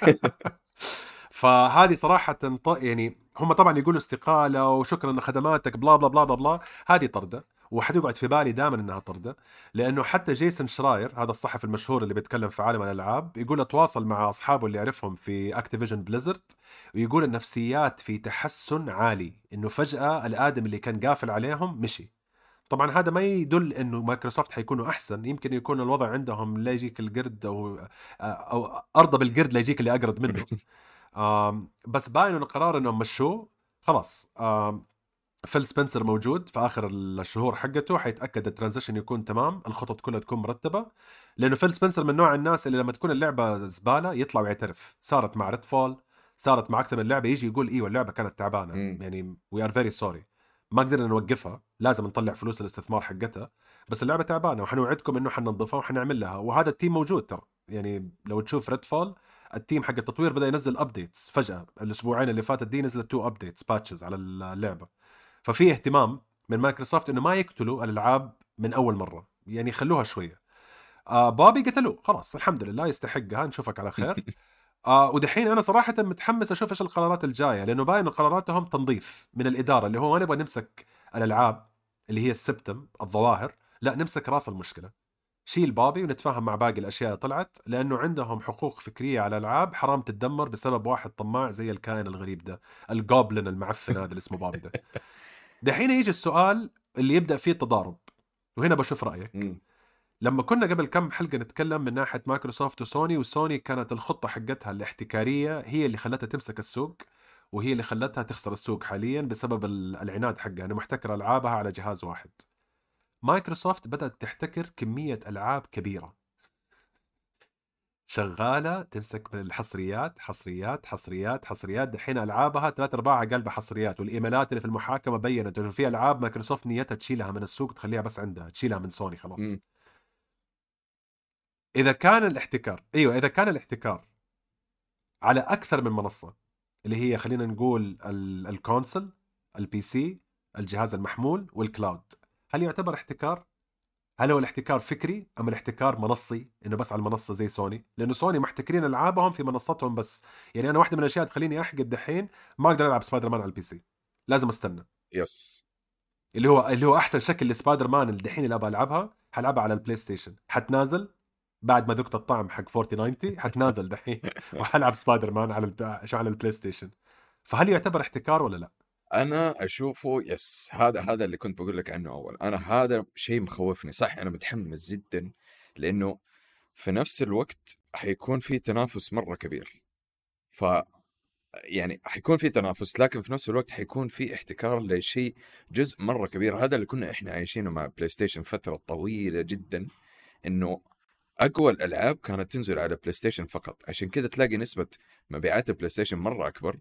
Speaker 2: فهذه صراحة يعني هم طبعا يقولوا استقالة وشكرا لخدماتك blah blah blah blah blah. هذه طردة. وحتقعد في بالي دائما إنها طردة لأنه حتى جيسون شراير هذا الصحفي المشهور اللي بيتكلم في عالم الألعاب يقول أتواصل مع أصحابه اللي يعرفهم في Activision Blizzard ويقول النفسيات في تحسن عالي إنه فجأة الآدم اللي كان قافل عليهم مشي. طبعا هذا ما يدل إنه مايكروسوفت حيكونوا أحسن يمكن يكون الوضع عندهم لا يجيك القرد أو أو أرضى بالقرد لا يجيك اللي أقرد منه. بس باين القرار إنهم مشوه خلاص. فيل سبنسر موجود في آخر الشهور حقته حيتأكد ال transition يكون تمام الخطط كلها تكون مرتبة لأنه فيل سبنسر من نوع الناس اللي لما تكون اللعبة زبالة يطلع ويعترف. صارت مع Redfall صارت مع أكثر من لعبة يجي يقول إيوه اللعبة كانت تعبانة. يعني we are very sorry ما قدرنا نوقفها لازم نطلع فلوس الاستثمار حقتها بس اللعبة تعبانة وحنوعدكم إنه حننظفها وحنعمل لها. وهذا ال team موجود ترى. يعني لو تشوف Redfall ال team حق التطوير بدأ ينزل updates فجأة. الأسبوعين اللي فاتت دي نزلت two updates patches على اللعبة. ففي اهتمام من مايكروسوفت إنه ما يقتلوا الألعاب من أول مرة يعني يخلوها شوية. آه بابي قتلوه خلاص الحمد لله يستحقها نشوفك على خير. آه ودحين أنا صراحة متحمس أشوف إيش القرارات الجاية لأنه باين قراراتهم تنظيف من الإدارة اللي هو ما نبغى نمسك الألعاب اللي هي السبتم الظواهر لا نمسك راس المشكلة. شيل بابي ونتفاهم مع باقي الأشياء اللي طلعت لأنه عندهم حقوق فكرية على الألعاب حرام تتدمر بسبب واحد طماع زي الكائن الغريب ده الجوبلن المعفن هذا اللي اسمه بابي ده. دحين يجي السؤال اللي يبدأ فيه التضارب وهنا بشوف رأيك. م. لما كنا قبل كم حلقة نتكلم من ناحية مايكروسوفت وسوني وسوني كانت الخطة حقتها الاحتكارية هي اللي خلتها تمسك السوق وهي اللي خلتها تخسر السوق حاليا بسبب العناد حقها. انه محتكر ألعابها على جهاز واحد. مايكروسوفت بدأت تحتكر كمية ألعاب كبيرة. شغالة تمسك من الحصريات حصريات حصريات حصريات دحين ألعابها ثلاث أرباعها قلبها حصريات والإيميلات اللي في المحاكمة بينت إنه في ألعاب مايكروسوفت نيتها تشيلها من السوق تخليها بس عندها تشيلها من سوني خلاص م. إذا كان الاحتكار أيوه إذا كان الاحتكار على أكثر من منصة اللي هي خلينا نقول ال console ال PC الجهاز المحمول وال cloud هل يعتبر احتكار هل هو الاحتكار فكري أم الاحتكار منصي؟ إنه بس على المنصة زي سوني. لأنه سوني محتكرين ألعابهم في منصتهم بس. يعني أنا واحدة من الأشياء تخليني أحقد دحين ما أقدر ألعب سبايدر مان على ال PC. لازم أستنى.
Speaker 1: yes.
Speaker 2: اللي هو اللي هو أحسن شكل لسبايدر مان اللي دحين اللي أبغى ألعبها حلعبها على ال PlayStation. حتنازل بعد ما ذقت الطعم حق 4090 حتنازل دحين وحلعب سبايدر مان على على ال PlayStation. فهل يعتبر احتكار ولا لا؟
Speaker 1: أنا أشوفه yes هذا هذا اللي كنت بقول لك عنه أول. أنا هذا شيء مخوفني صح أنا متحمس جدا لأنه في نفس الوقت حيكون في تنافس مرة كبير. ف يعني حيكون في تنافس لكن في نفس الوقت حيكون في احتكار لشيء جزء مرة كبير. هذا اللي كنا إحنا عايشينه مع PlayStation فترة طويلة جدا إنه أقوى الألعاب كانت تنزل على بلاي ستيشن فقط. عشان كذا تلاقي نسبة مبيعات البلاي ستيشن مرة أكبر.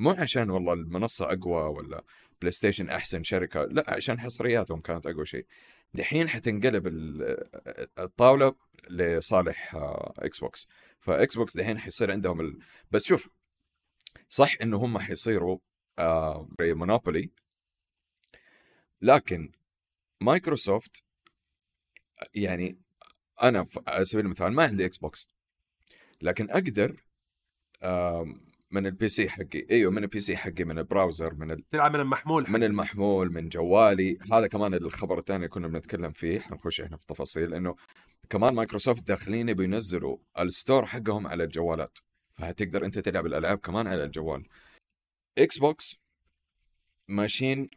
Speaker 1: مو عشان والله المنصة أقوى ولا بلاي ستيشن أحسن شركة لا عشان حصرياتهم كانت أقوى شيء. دحين حتنقلب الطاولة لصالح إكس بوكس فاكس بوكس دحين حيصير عندهم ال... بس شوف صح إنه هم حيصيروا آه monopoly لكن مايكروسوفت يعني أنا على سبيل المثال ما عندي إكس بوكس لكن أقدر من ال PC حقي. إيوه من ال PC حقي من ال browser من ال...
Speaker 2: تلعب من المحمول
Speaker 1: حقي. من المحمول من جوالي. هذا كمان الخبر الثاني كنا بنتكلم فيه. حنخش إحنا في تفاصيل إنه كمان مايكروسوفت داخلين بينزلوا ال store حقهم على الجوالات. فهتقدر أنت تلعب الألعاب كمان على الجوال. إكس بوكس ماشيين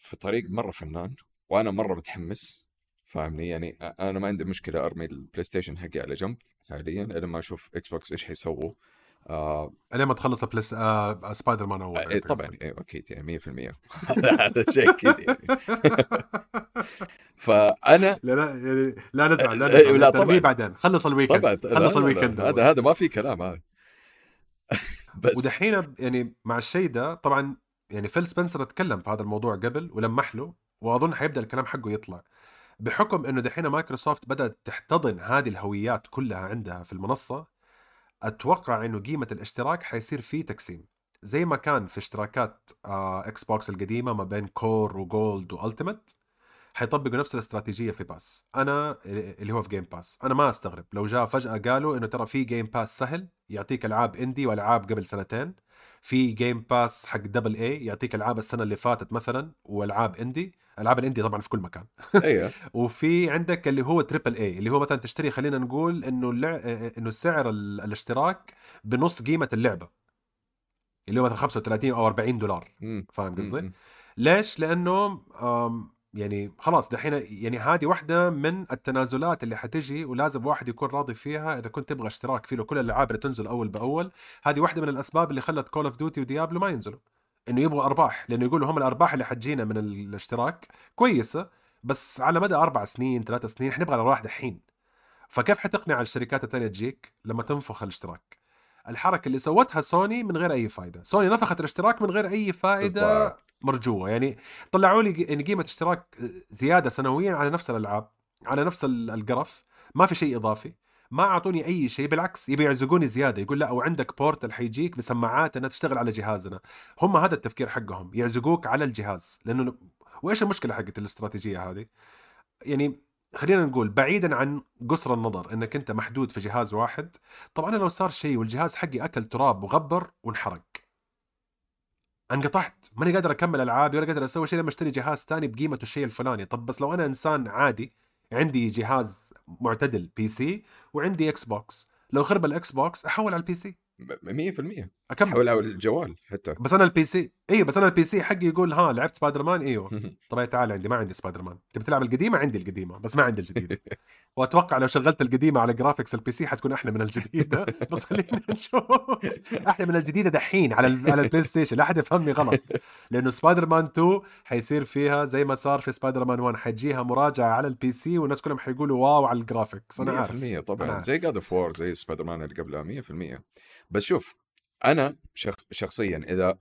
Speaker 1: في طريق مرة فنان وأنا مرة متحمس. فاهمني؟ يعني أنا ما عندي مشكلة أرمي البلاي ستيشن حقي على جنب حاليا لما أشوف إكس بوكس إيش حيسووا
Speaker 2: آه ما تخلص بس آه سبايدر مان أول
Speaker 1: آه طبعا أيوه أكيد يعني 100% هذا شيء أكيد يعني فأنا
Speaker 2: لا لا يعني لا نزعل لا نزعل. لا طبعا. بعدين خلص ال weekend طبعا خلص ال weekend
Speaker 1: هذا هذا ما في كلام هذا.
Speaker 2: بس ودحين يعني مع الشيء ده طبعا يعني فيل سبنسر تكلم في هذا الموضوع قبل ولمح له وأظن حيبدأ الكلام حقه يطلع. بحكم إنه دحين مايكروسوفت بدأت تحتضن هذه الهويات كلها عندها في المنصة أتوقع إنه قيمة الاشتراك حيصير فيه تقسيم. زي ما كان في اشتراكات آه إكس بوكس القديمة ما بين Core و Gold و Ultimate حيطبقوا نفس الاستراتيجية في pass أنا اللي هو في Game Pass أنا ما أستغرب. لو جاء فجأة قالوا إنه ترى في Game Pass سهل يعطيك ألعاب indie وألعاب قبل سنتين. في Game Pass حق double A يعطيك ألعاب السنة اللي فاتت مثلا وألعاب indie ألعاب ال indie طبعا في كل مكان.
Speaker 1: أيوه.
Speaker 2: وفي عندك اللي هو triple A اللي هو مثلا تشتري خلينا نقول إنه اللع... إنه سعر ال- الاشتراك بنص قيمة اللعبة. اللي هو مثلا 35 أو 40 دولار. فاهم قصدي؟ ليش؟ لأنه آم، يعني خلاص دحين يعني هذه واحدة من التنازلات اللي حتجي ولازم واحد يكون راضي فيها إذا كنت تبغى اشتراك فيه له كل الألعاب اللي تنزل أول بأول. هذه واحدة من الأسباب اللي خلت Call of Duty وديابلو ما ينزلوا. إنه يبغوا أرباح لأنه يقولوا هم الأرباح اللي حتجينا من الاشتراك كويسة بس على مدى أربع سنين ثلاث سنين حنبغى الأرباح دحين. فكيف حتقنع الشركات الثانية تجيك لما تنفخ الاشتراك؟ الحركة اللي سوتها سوني من غير أي فائده سوني نفخت الاشتراك من غير أي فائده
Speaker 1: بالضبط.
Speaker 2: مرجوة. يعني طلعوا لي يعني قيمة اشتراك زيادة سنويا على نفس الألعاب على نفس ال- القرف ما في شيء إضافي. ما أعطوني أي شيء بالعكس يبي يعزقوني زيادة يقول لا وعندك بورتل حيجيك بسماعات إنها تشتغل على جهازنا. هم هذا التفكير حقهم يعزقوك على الجهاز. لأنه وإيش المشكلة حقت الاستراتيجية هذه؟ يعني خلينا نقول بعيدا عن قصر النظر إنك أنت محدود في جهاز واحد طب أنا لو صار شيء والجهاز حقي أكل تراب وغبر وانحرق. انقطعت ماني قادر أكمل العابي ولا قادر أسوي شيء لما أشتري جهاز ثاني بقيمته الشيء الفلاني. طب بس لو أنا إنسان عادي عندي جهاز معتدل PC وعندي إكس بوكس لو خرب الاكس بوكس أحول على ال PC
Speaker 1: 100%
Speaker 2: أكمل.
Speaker 1: حول على الجوال حتى.
Speaker 2: بس أنا ال PC أيوه بس أنا ال PC حقي يقول ها لعبت سبايدر مان إيوه. طيب تعال عندي ما عندي سبايدر مان تبي تلعب القديمة؟ عندي القديمة بس ما عندي الجديدة. وأتوقع لو شغلت القديمة على graphics ال PC حتكون أحلى من الجديدة. بس خلينا نشوف. أحلى من الجديدة دحين على ال- على البلاي ستيشن لا أحد يفهمني غلط. لأنه سبايدر مان 2 حيصير فيها زي ما صار في سبايدر مان 1 حتجيها مراجعة على ال PC والناس كلهم حيقولوا wow على ال graphics أنا عارف.
Speaker 1: 100%
Speaker 2: أنا
Speaker 1: طبعا
Speaker 2: عارف.
Speaker 1: زي God of War زي سبايدر مان اللي قبلها 100% بس شوف أنا شخص شخصيا إذا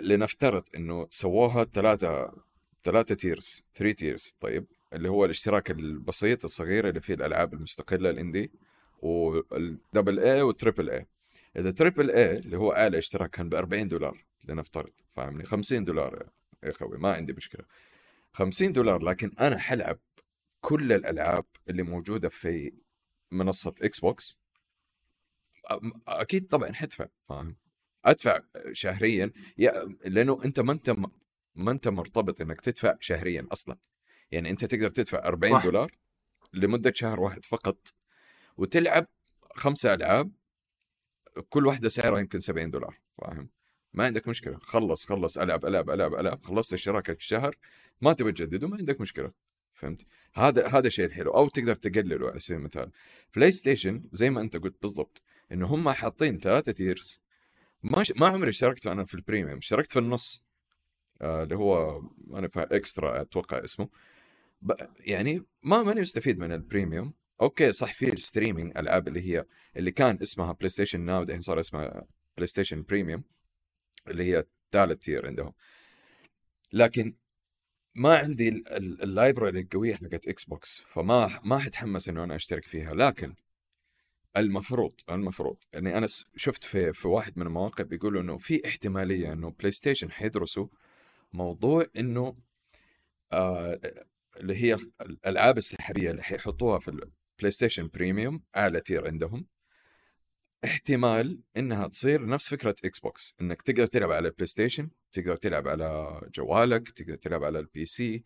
Speaker 1: لنفترض إنه سووها ثلاثة ثلاثة tiers three tiers طيب اللي هو الاشتراك البسيط الصغير اللي فيه الألعاب المستقلة ال indie وال double A وال triple A إذا triple A اللي هو أعلى اشتراك كان ب 40 دولار لنفترض فاهمني؟ 50 دولار يا أخوي ما عندي مشكلة. 50 دولار لكن أنا حلعب كل الألعاب اللي موجودة في منصة إكس بوكس أكيد طبعا حدفع فاهم؟ أدفع شهريا يا لأنه أنت ما أنت ما أنت مرتبط إنك تدفع شهريا أصلا. يعني أنت تقدر تدفع 40
Speaker 2: صح.
Speaker 1: دولار لمدة شهر واحد فقط وتلعب خمسة ألعاب كل واحدة سعرها يمكن 70 دولار فاهم؟ ما عندك مشكلة. خلص خلص ألعب ألعب ألعب ألعب خلصت اشتراكك الشهر ما تبي تجدده ما عندك مشكلة فهمت؟ هذا هذا الشيء الحلو أو تقدر تقلله على سبيل المثال. بلاي ستيشن زي ما أنت قلت بالضبط انه هم حاطين ثلاثة tiers ما ش... ما عمري اشتركت أنا في ال Premium اشتركت في النص آه اللي هو أنا فا... Extra أتوقع اسمه. ب... يعني ما ماني مستفيد من ال Premium okay صح في ال streaming ألعاب اللي هي اللي كان اسمها بلاي ستيشن Now الحين صار اسمها بلاي ستيشن Premium اللي هي ثالث tier عندهم. لكن ما عندي ال- ال- library القوية حقت إكس بوكس فما ما حتحمس إنه أنا أشترك فيها. لكن المفروض المفروض. يعني أنا شفت في في واحد من المواقع بيقولوا إنه في احتمالية إنه بلاي ستيشن حيدرسوا موضوع إنه آه اللي هي الألعاب السحابيه اللي حيحطوها في البلاي ستيشن Premium أعلى tier عندهم. احتمال إنها تصير نفس فكرة إكس بوكس إنك تقدر تلعب على البلاي ستيشن تقدر تلعب على جوالك تقدر تلعب على ال PC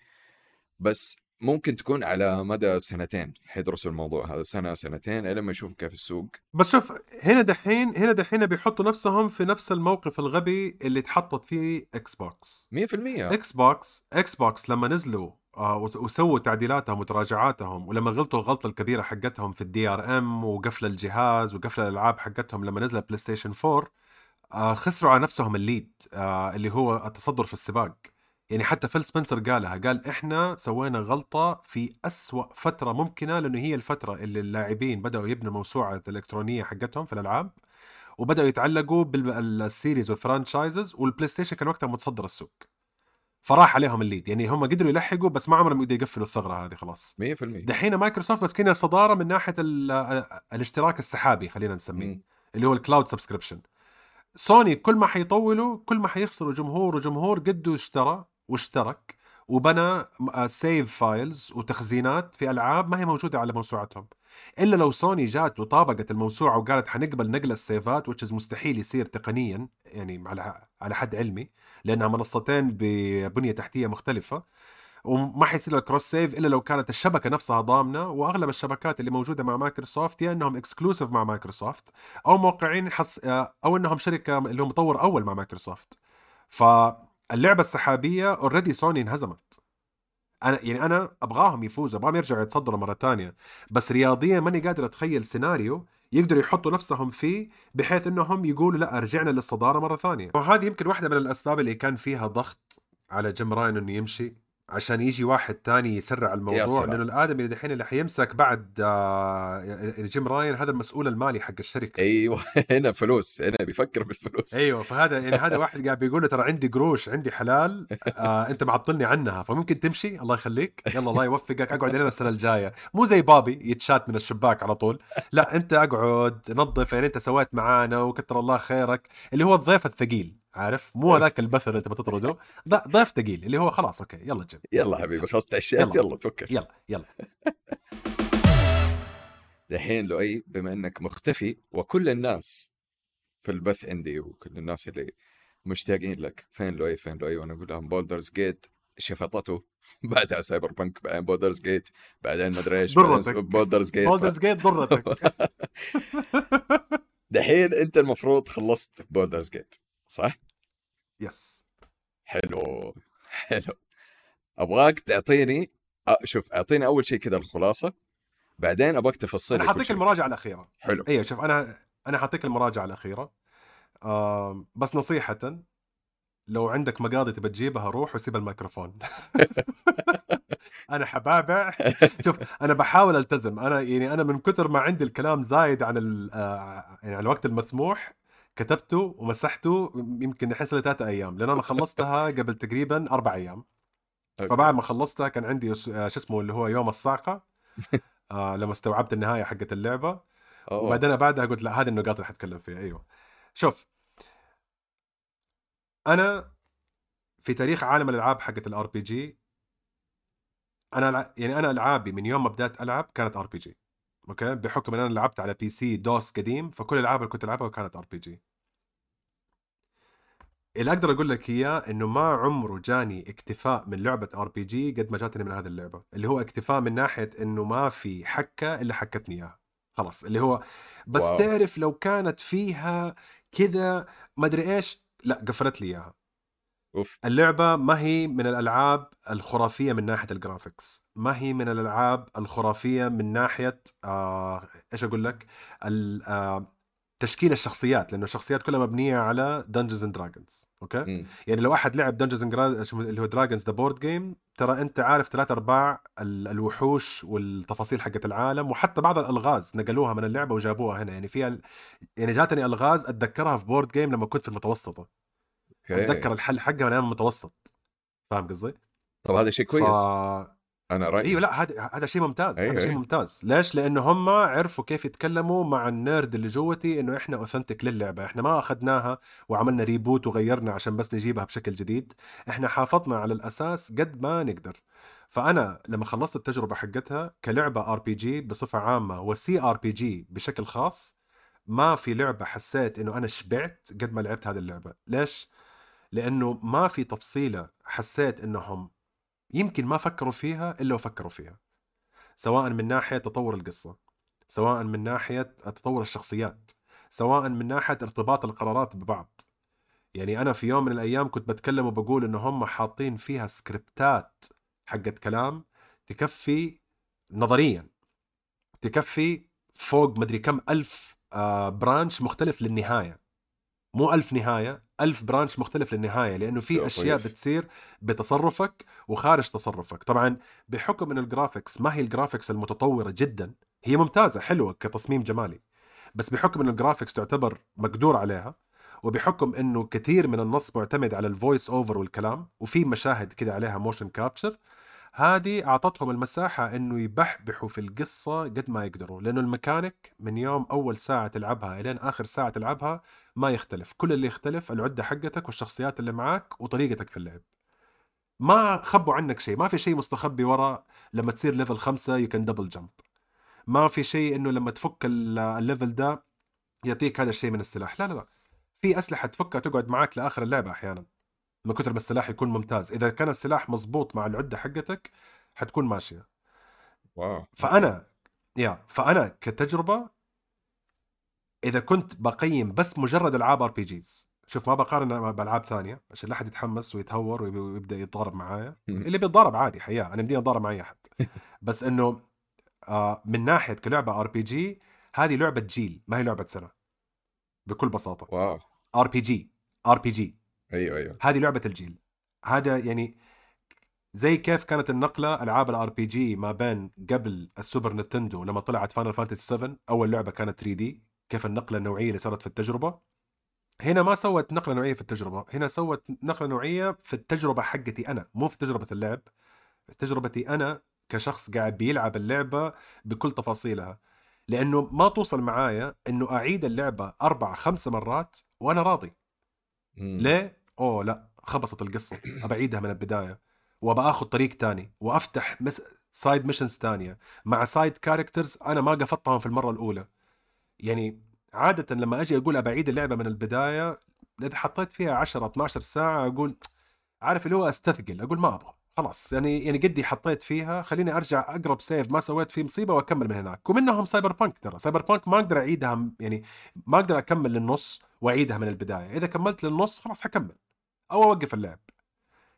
Speaker 1: بس ممكن تكون على مدى سنتين حيدرسوا الموضوع. هذا سنة سنتين لما يشوفوا كيف السوق.
Speaker 2: بس شوف هنا دحين هنا دحين بيحطوا نفسهم في نفس الموقف الغبي اللي تحطت فيه إكس بوكس
Speaker 1: 100%
Speaker 2: إكس بوكس إكس بوكس لما نزلوا آه وسووا تعديلاتهم وتراجعاتهم ولما غلطوا الغلطة الكبيرة حقتهم في ال DRM وقفل الجهاز وقفل الألعاب حقتهم لما نزل بلاي ستيشن 4 آه خسروا على نفسهم ال lead آه اللي هو التصدر في السباق. يعني حتى فيل سبنسر قالها قال إحنا سوينا غلطة في أسوأ فترة ممكنة لأنه هي الفترة اللي اللاعبين بدأوا يبنوا موسوعة الالكترونيه حقتهم في الألعاب وبدأوا يتعلقوا بال series وال franchises والبلاي ستيشن كان وقتها متصدر السوق. فراح عليهم ال lead يعني هم قدروا يلحقوا بس ما عمرهم يقدروا يقفلوا الثغرة هذه خلاص.
Speaker 1: 100%
Speaker 2: دحين مايكروسوفت ماسكين الصدارة من ناحية ال- الاشتراك السحابي خلينا نسميه. اللي هو ال cloud subscription سوني كل ما حيطولوا كل ما حيخسروا جمهور وجمهور قده اشترى. واشترك وبنى save files وتخزينات في ألعاب ما هي موجودة على موسوعتهم. إلا لو سوني جات وطابقت الموسوعة وقالت حنقبل نقل السيفات which مستحيل يصير تقنيا يعني على على حد علمي لأنها منصتين ببنية تحتية مختلفة وما حيصير لك cross save إلا لو كانت الشبكة نفسها ضامنة وأغلب الشبكات اللي موجودة مع مايكروسوفت يا إنهم exclusive مع مايكروسوفت أو موقعين حص... أو إنهم شركة اللي هو مطور أول مع مايكروسوفت. فاللعبه السحابية already سوني انهزمت. أنا يعني أنا أبغاهم يفوزوا أبغاهم يرجعوا يتصدروا مرة تانية. بس رياضيا ماني قادر أتخيل سيناريو يقدروا يحطوا نفسهم فيه بحيث إنهم يقولوا لأ رجعنا للصدارة مرة ثانية. وهذه يمكن واحدة من الأسباب اللي كان فيها ضغط على جيم راين إنه يمشي. عشان يجي واحد تاني يسرع الموضوع. لأنه الآدمي اللي دحين اللي حيمسك بعد آه يعني جيم راين هذا المسؤول المالي حق الشركة.
Speaker 1: أيوه هنا فلوس هنا بيفكر بالفلوس.
Speaker 2: أيوه فهذا يعني هذا واحد قاعد بيقول له ترى عندي قروش عندي حلال آه أنت معطلني عنها. فممكن تمشي؟ الله يخليك. يلا الله يوفقك. أقعد هنا السنة الجاية. مو زي بابي يتشات من الشباك على طول. لا أنت أقعد نظف يعني أنت سويت معانا وكتر الله خيرك. اللي هو الضيف الثقيل. عارف؟ مو هذاك البثر اللي تبغى تطرده. ضيف ثقيل اللي هو خلاص okay يلا جيم
Speaker 1: يلا حبيبي خلاص تعشيت
Speaker 2: يلا.
Speaker 1: توكل.
Speaker 2: يلا يلا.
Speaker 1: دحين لؤي بما إنك مختفي وكل الناس في البث عندي وكل الناس اللي مشتاقين لك فين لؤي؟ فين لؤي؟ وأنا أقول لهم بولدرز جيت شفطته بعدها سايبر بانك بعدين بولدرز جيت بعدين مدري إيش
Speaker 2: ضرتك.
Speaker 1: بولدرز جيت
Speaker 2: بولدرز جيت ضرتك.
Speaker 1: دحين أنت المفروض خلصت بولدرز جيت صح؟
Speaker 2: yes
Speaker 1: حلو حلو. أبغاك تعطيني شوف أعطيني أول شيء كذا الخلاصة بعدين أبغاك تفصل أنا
Speaker 2: حاعطيك. المراجعة الأخيرة.
Speaker 1: حلو.
Speaker 2: أيوه شوف أنا أنا حاعطيك المراجعة الأخيرة. آم، بس نصيحه لو عندك مقاضي تبى تجيبها روح وسيب الميكروفون. أنا حبابع. شوف أنا بحاول ألتزم. أنا يعني أنا من كثر ما عندي الكلام زايد عن آه، يعني عن الوقت المسموح كتبته ومسحته يمكن لي ثلاثة أيام لأن أنا خلصتها قبل تقريبا أربع أيام.
Speaker 1: أوكي.
Speaker 2: فبعد ما خلصتها كان عندي آه، شو اسمه اللي هو يوم الصاعقه آه لما استوعبت النهاية حقت اللعبة.
Speaker 1: أوه.
Speaker 2: وبعدين بعدها قلت لا هذه النقاط اللي حتكلم فيها. أيوه. شوف. أنا في تاريخ عالم الألعاب حقت ال RPG أنا يعني أنا ألعابي من يوم ما بدأت ألعب كانت RPG okay؟ بحكم إن أنا لعبت على PC DOS قديم فكل الالعاب اللي كنت ألعبها كانت RPG اللي أقدر أقول لك اياه إنه ما عمره جاني اكتفاء من لعبة RPG قد ما جاتني من هذه اللعبة اللي هو اكتفاء من ناحية إنه ما في حكة إلا حكتني إياها. خلاص اللي هو بس wow. تعرف لو كانت فيها كذا ما أدري إيش لا قفلت لي إياها.
Speaker 1: أوف.
Speaker 2: اللعبة ما هي من الألعاب الخرافية من ناحية ال graphics ما هي من الألعاب الخرافية من ناحية آه إيش أقول لك؟ ال- آه تشكيل الشخصيات لأنه الشخصيات كلها مبنية على and Dragons أوكي
Speaker 1: مم.
Speaker 2: يعني لو أحد لعب and Dragons اللي هو Dragons the board game ترى أنت عارف ثلاث أرباع ال- الوحوش والتفاصيل حقت العالم وحتى بعض الألغاز نقلوها من اللعبة وجابوها هنا يعني فيها يعني جاتني ألغاز أتذكرها في board game لما كنت في المتوسطة
Speaker 1: okay.
Speaker 2: أتذكر الحل حقها من أيام المتوسط فاهم قصدي؟
Speaker 1: طب هذا شيء كويس
Speaker 2: ف...
Speaker 1: أنا رأيي.
Speaker 2: أيوه لا هذا هذا شيء ممتاز
Speaker 1: أيوة،
Speaker 2: هذا شيء
Speaker 1: أيوة.
Speaker 2: ممتاز. ليش؟ لأنه هم عرفوا كيف يتكلموا مع ال nerd اللي جوتي إنه إحنا authentic للعبة. إحنا ما أخذناها وعملنا reboot وغيرنا عشان بس نجيبها بشكل جديد. إحنا حافظنا على الأساس قد ما نقدر. فأنا لما خلصت التجربة حقتها كلعبة RPG بصفة عامة و CRPG بشكل خاص ما في لعبة حسيت إنه أنا شبعت قد ما لعبت هذه اللعبة. ليش؟ لأنه ما في تفصيلة حسيت إنهم يمكن ما فكروا فيها إلا وفكروا فيها سواء من ناحية تطور القصة سواء من ناحية تطور الشخصيات سواء من ناحية ارتباط القرارات ببعض. يعني أنا في يوم من الأيام كنت بتكلم وبقول إنه هم حاطين فيها سكريبتات حقت كلام تكفي نظريا تكفي فوق مدري كم ألف آه branch مختلف للنهاية. مو ألف نهاية ألف branch مختلف للنهاية لأنه في. أشياء بتصير بتصرفك وخارج تصرفك طبعا بحكم أن ال graphics ما هي ال graphics المتطورة جدا هي ممتازة حلوة كتصميم جمالي بس بحكم أن ال graphics تعتبر مقدور عليها وبحكم إنه كثير من النص معتمد على ال voice over والكلام وفي مشاهد كده عليها motion capture هذه أعطتهم المساحة إنه يبحبحوا في القصة قد ما يقدروا لأنه الميكانيك من يوم أول ساعة تلعبها الين آخر ساعة تلعبها ما يختلف. كل اللي يختلف العدة حقتك والشخصيات اللي معاك وطريقتك في اللعب. ما خبوا عنك شيء. ما في شيء مستخبي ورا لما تصير level خمسة you can double jump ما في شيء إنه لما تفك ال- ال level ده يعطيك هذا الشيء من السلاح. لا لا لا. في أسلحة تفكها تقعد معك لآخر اللعبة أحيانا. من كثر ما السلاح يكون ممتاز. إذا كان السلاح مزبوط مع العدة حقتك حتكون ماشية.
Speaker 1: wow.
Speaker 2: فأنا يا فأنا كتجربة إذا كنت بقيم بس مجرد ألعاب RPGs شوف ما بقارن بألعاب ثانية عشان لا أحد يتحمس ويتهور ويب- ويبدأ يتضارب معايا. اللي بيتضارب عادي حياة أنا بدي اتضارب مع أي أحد. بس إنه آه من ناحية كلعبة RPG هذه لعبة جيل ما هي لعبة سنة. بكل بساطة.
Speaker 1: واو.
Speaker 2: ار بي جي ار بي جي
Speaker 1: أيوه أيوه.
Speaker 2: هذه لعبة الجيل. هذا يعني زي كيف كانت النقلة ألعاب ال RPG ما بين قبل السوبر نتندو لما طلعت فاينل فانتسي 7 أول لعبة كانت 3D كيف النقلة النوعية اللي صارت في التجربة. هنا ما سوت نقلة نوعية في التجربة هنا سوت نقلة نوعية في التجربة حقتي أنا مو في تجربة اللعب. تجربتي أنا كشخص قاعد بيلعب اللعبة بكل تفاصيلها لأنه ما توصل معايا إنه أعيد اللعبة أربع خمس مرات وأنا راضي.
Speaker 1: مم.
Speaker 2: ليه؟ أوه لا خبصت القصة. ابى اعيدها من البداية. وابى اخذ طريق تاني وأفتح مس... side missions تانية. مع side characters أنا ما قفطتهم في المرة الأولى. يعني عادة لما أجي أقول ابى اعيد اللعبة من البداية إذا حطيت فيها 10 12 ساعة أقول عارف اللي هو أستثقل أقول ما أبغى خلاص. يعني يعني قدي حطيت فيها خليني أرجع أقرب save ما سويت فيه مصيبة وأكمل من هناك. ومنهم سايبر بانك ترى. سايبر بانك ما أقدر أعيدها يعني ما أقدر أكمل للنص وأعيدها من البداية. إذا كملت للنص خلاص حكمل أو أوقف اللعب.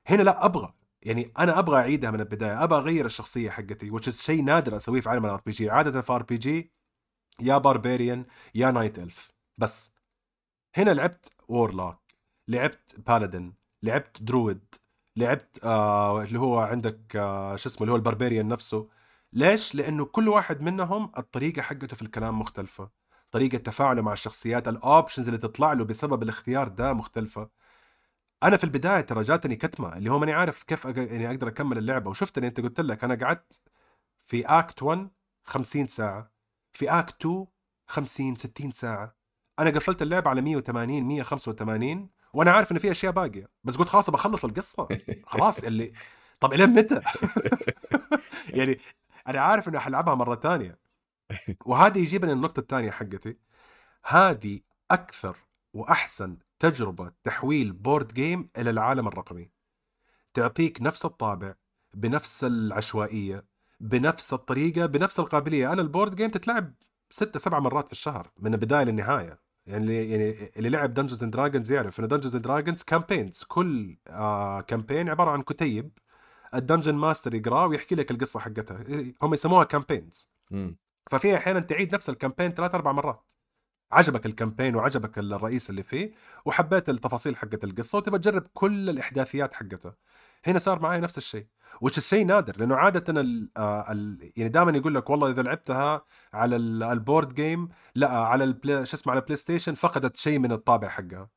Speaker 2: هنا لا أبغى. يعني أنا أبغى أعيدها من البداية أبغى أغير الشخصية حقتي is شيء نادر أسويه في عالم ال RPG عادة في RPG يا barbarian يا night elf. بس هنا لعبت warlock لعبت paladin لعبت druid لعبت آه اللي هو عندك آه شو اسمه اللي هو ال barbarian نفسه. ليش؟ لأنه كل واحد منهم الطريقة حقته في الكلام مختلفة. طريقة تفاعله مع الشخصيات ال options اللي تطلع له بسبب الاختيار ده مختلفة. أنا في البداية ترى جاتني كتمة اللي هو ماني عارف كيف أق... يعني أقدر أكمل اللعبة. وشفت اني أنت قلت لك أنا قعدت في act 1 50 ساعة. في act 2 50 60 ساعة. أنا قفلت اللعبه على 180 185 وأنا عارف انه في أشياء باقية. بس قلت خلاص بخلص القصة. خلاص اللي طب الين متى؟ يعني أنا عارف إنه حلعبها مرة تانية. وهذا يجيبني النقطه الثانية حقتي. هذه أكثر وأحسن تجربة تحويل بورد جيم إلى العالم الرقمي. تعطيك نفس الطابع بنفس العشوائية بنفس الطريقة بنفس القابلية. أنا ال board game تتلعب ستة سبع مرات في الشهر من البداية للنهاية. يعني اللي يعني اللي لعب Dungeons and Dragons يعرف إنه Dungeons and Dragons campaigns كل آه campaign عبارة عن كتيب ال dungeon master يقراه ويحكي لك القصة حقتها. هم يسموها
Speaker 1: campaigns.
Speaker 2: ففي أحيانا تعيد نفس ال campaign ثلاث أربع مرات. عجبك ال campaign وعجبك الرئيس اللي فيه وحبيت التفاصيل حقت القصة وتبى تجرب كل الإحداثيات حقتها هنا صار معي نفس الشيء. وش الشيء نادر لأنه عاده ال آه ال يعني دائما يقول لك والله إذا لعبتها على ال- ال board game لا على شو اسمه على البلاي ستيشن فقدت شيء من الطابع حقها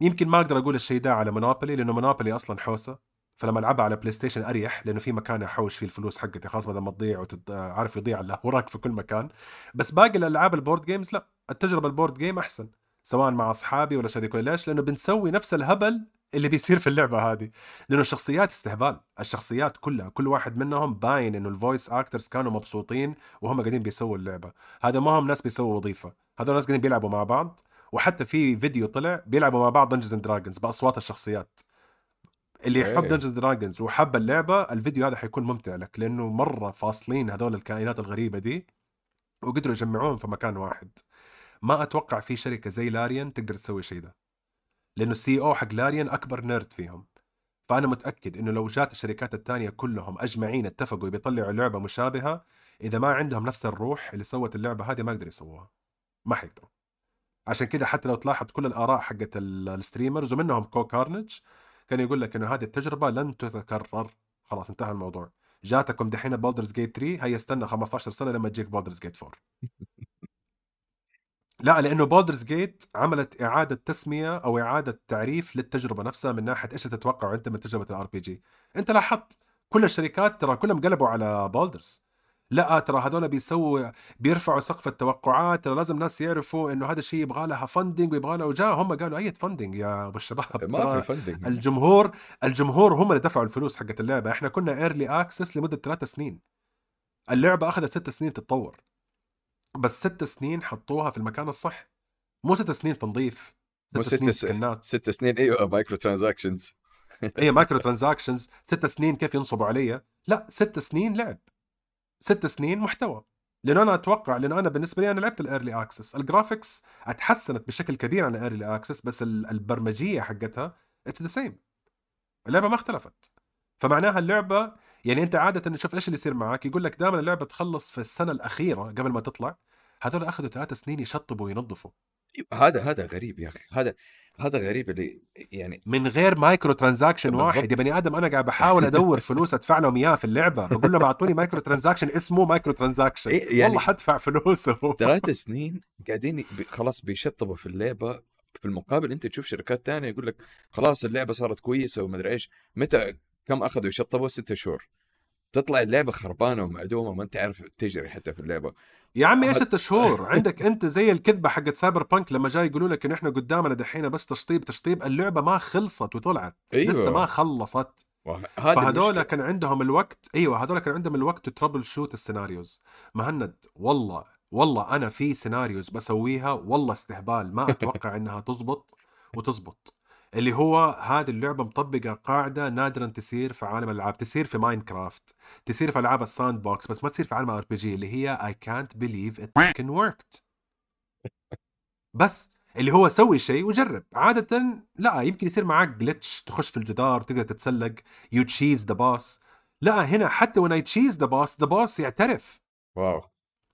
Speaker 2: يمكن ما أقدر أقول الشيء ده على مونوبولي لأنه مونوبولي أصلا حوسة فلما ألعبها على بلاي ستيشن أريح لأنه في مكان أحوش فيه الفلوس حقتي خلاص بدل ما تضيع وتد... عارف يضيع الا وراك في كل مكان بس باقي الألعاب ال board games لا التجربة ال board game أحسن سواء مع أصحابي ولا شيء كله ليش؟ لأنه بنسوي نفس الهبل اللي بيصير في اللعبة هذه. لأنه الشخصيات استهبال. الشخصيات كلها كل واحد منهم باين إنه ال voice actors كانوا مبسوطين وهم قاعدين بيسووا اللعبة. هذا ما هم ناس بيسووا وظيفة. هذول ناس قاعدين بيلعبوا مع بعض وحتى في فيديو طلع بيلعبوا مع بعض Dungeons and Dragons بأصوات الشخصيات. اللي يحب. Dungeons Dragons وحب اللعبة الفيديو هذا حيكون ممتع لك لأنه مرة فاصلين هذول الكائنات الغريبة دي وقدروا يجمعوهم في مكان واحد. ما أتوقع في شركة زي لاريان تقدر تسوي شيء ده. لأنه ال CEO حق لاريان أكبر nerd فيهم. فأنا متأكد إنه لو جات الشركات الثانية كلهم أجمعين اتفقوا بيطلعوا لعبة مشابهة إذا ما عندهم نفس الروح اللي سوت اللعبة هذه ما يقدروا يسووها. ما حيقدروا. عشان كده حتى لو تلاحظ كل الآراء حقت ال- ال streamers ومنهم كو كارنج كان يقول لك إنه هذه التجربة لن تتكرر. خلاص انتهى الموضوع. جاتكم دحين بولدرز جيت 3 هيا استنى 15 سنة لما تجيك بولدرز جيت 4 لا لأنه بولدرز جيت عملت إعادة تسمية أو إعادة تعريف للتجربة نفسها من ناحية إيش تتوقع أنت من تجربة ال RPG أنت لاحظت كل الشركات ترى كلهم قلبوا على بولدرز لا ترى هذول بيسووا بيرفعوا سقف التوقعات ترى لازم الناس يعرفوا إنه هذا الشيء يبغى لها funding ويبغى له وجاء هم قالوا أي funding يا أبو الشباب؟
Speaker 1: ما في funding
Speaker 2: الجمهور الجمهور هم اللي دفعوا الفلوس حقت اللعبة. إحنا كنا early access لمدة ثلاث سنين. اللعبة أخذت ست سنين تتطور. بس ست سنين حطوها في المكان الصح. مو ست سنين تنظيف
Speaker 1: ست سنين skin ات. ست سنين أيوه microtransactions
Speaker 2: اي microtransactions ست سنين كيف ينصبوا علي. لا ست سنين لعب. ست سنين محتوى. لأنه أنا أتوقع لأنه أنا بالنسبة لي أنا لعبت ال early access ال graphics اتحسنت بشكل كبير عن ال early access بس البرمجية حقتها it's the same اللعبة ما اختلفت. فمعناها اللعبة يعني أنت عادة شوف إيش اللي يصير معك يقول لك دائما اللعبة تخلص في السنة الأخيرة قبل ما تطلع. هذول أخذوا ثلاث سنين يشطبوا وينظفوا.
Speaker 1: هذا هذا غريب يا أخي. هذا هذا غريب اللي يعني
Speaker 2: من غير microtransaction واحد. يا بني آدم أنا قاعد بحاول أدور فلوس أدفع لهم اياه في اللعبة. بقول لهم أعطوني microtransaction اسمه microtransaction. إيه يعني والله حدفع فلوسه.
Speaker 1: ثلاث سنين قاعدين خلاص بيشطبوا في اللعبة. في المقابل أنت تشوف شركات ثانية يقول لك خلاص اللعبة صارت كويسة ومدري إيش. متى كم أخذوا يشطبوا ستة شهور. تطلع اللعبة خربانة ومعدومة ما أنت عارف تجري حتى في اللعبة.
Speaker 2: يا عمي إيش ست شهور. عندك أنت زي الكذبة حقت سايبر بانك لما جاي يقولوا لك انه إحنا قدامنا دحين بس تشطيب تشطيب. اللعبة ما خلصت وطلعت. أيوة. لسه ما خلصت. فهذول كان عندهم الوقت. أيوه هذول كان عندهم الوقت troubleshoot ال scenarios مهند والله والله أنا في scenarios بسويها. والله استهبال. ما أتوقع إنها تزبط وتزبط اللي هو هذه اللعبة مطبقة قاعدة نادرا تصير في عالم الألعاب تصير في ماينكرافت تصير في ألعاب ال sandbox بس ما تصير في عالم RPG اللي هي اي كانت بليف ات fucking وركت بس اللي هو سوي شيء وجرب. عادة لا يمكن يصير معك glitch تخش في الجدار تقدر تتسلق you cheese the boss لا هنا حتى when I cheese the boss the boss يعترف.
Speaker 1: واو.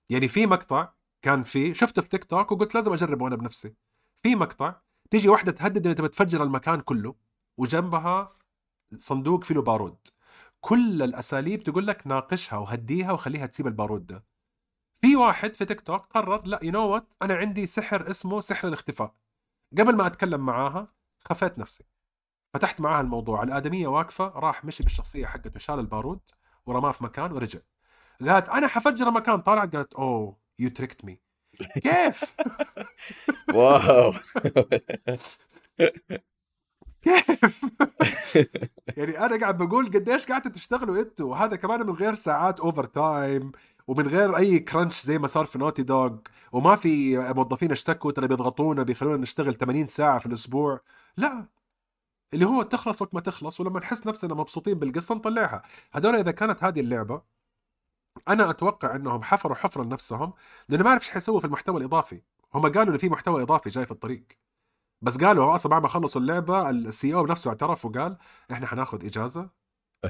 Speaker 2: يعني في مقطع كان في شفته في تيك توك وقلت لازم أجربه أنا بنفسي. في مقطع تيجي واحدة تهدد إن تبى تفجر المكان كله وجنبها صندوق فيه بارود كل الأساليب تقول لك ناقشها وهديها وخليها تسيب البارود ده. في واحد في تيك توك قرر لا you know what أنا عندي سحر اسمه سحر الاختفاء. قبل ما أتكلم معاها خفيت نفسي. فتحت معاها الموضوع الآدمية واقفة راح مشي بالشخصية حقته شال البارود ورماه في مكان ورجع. قالت أنا حفجر مكان طالعت قالت oh you tricked me كيف؟
Speaker 1: واو
Speaker 2: كيف؟ يعني أنا قاعد بقول قديش قاعدين تشتغلوا أنتوا وهذا كمان من غير ساعات overtime ومن غير أي crunch زي ما صار في نوتي دوغ وما في موظفين اشتكوا ترى بيضغطونا بيخلونا نشتغل 80 ساعة في الأسبوع لا اللي هو تخلص وقت ما تخلص ولما نحس نفسنا مبسوطين بالقصة نطلعها هذول إذا كانت هذه اللعبة أنا أتوقع إنهم حفروا حفرة لنفسهم لأنه ما أعرف إيش حيسووا في المحتوى الإضافي. هم قالوا إنه في محتوى إضافي جاي في الطريق. بس قالوا أصلا بعد ما خلصوا اللعبة السي أو بنفسه اعترف وقال إحنا حناخذ إجازة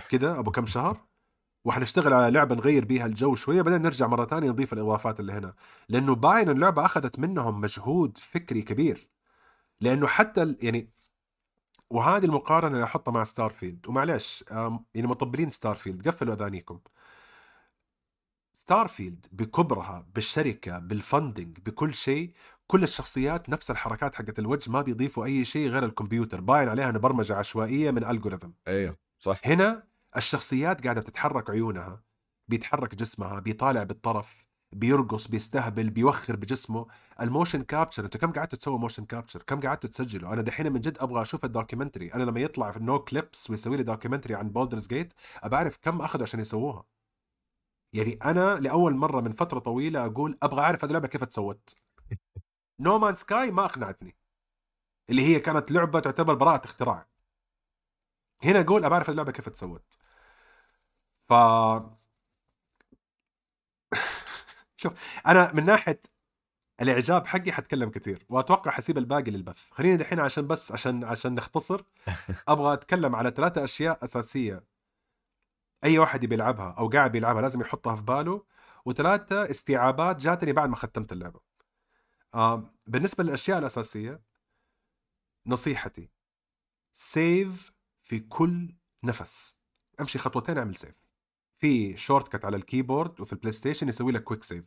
Speaker 2: كده أبو كم شهر وحنشتغل على لعبة نغير بيها الجو شوية بعدين نرجع مرة ثانية نضيف الإضافات اللي هنا. لأنه باين اللعبة أخذت منهم مجهود فكري كبير. لأنه حتى يعني وهذه المقارنة اللي أحطها مع ستارفيلد ومعلش يعني مطبلين ستارفيلد قفلوا أذانيكم. ستارفيلد بكبرها بالشركة بال funding بكل شيء كل الشخصيات نفس الحركات حقت الوجه ما بيضيفوا أي شيء غير الكمبيوتر. باين عليها إنه برمجة عشوائية من algorithm
Speaker 1: أيوه صح.
Speaker 2: هنا الشخصيات قاعدة تتحرك عيونها بيتحرك جسمها بيطالع بالطرف بيرقص بيستهبل بيوخر بجسمه. ال motion capture أنتوا كم قعدتوا تسووا motion capture كم قعدتوا تسجلوا؟ أنا دحين من جد أبغى أشوف ال documentary أنا لما يطلع في النو كليبس ويسوي لي documentary عن بولدرز جيت ابى اعرف كم أخذوا عشان يسووها. يعني أنا لأول مرة من فترة طويلة أقول أبغى أعرف هذه اللعبة كيف تسوت. نو مان سكاي ما أقنعتني. اللي هي كانت لعبة تعتبر براءة اختراع. هنا أقول أبغى أعرف اللعبة كيف تسوت. ف شوف أنا من ناحية الإعجاب حقي حتكلم كثير وأتوقع حسيب الباقي للبث. خليني دحين عشان بس عشان عشان نختصر أبغى أتكلم على ثلاثة أشياء أساسية. أي واحد يبي يلعبها أو قاعد بيلعبها لازم يحطها في باله. وثلاثة استيعابات جاتني بعد ما ختمت اللعبة. بالنسبة للأشياء الأساسية نصيحتي save في كل نفس. أمشي خطوتين أعمل save في shortcut على ال keyboard وفي البلاي ستيشن يسوي لك quick save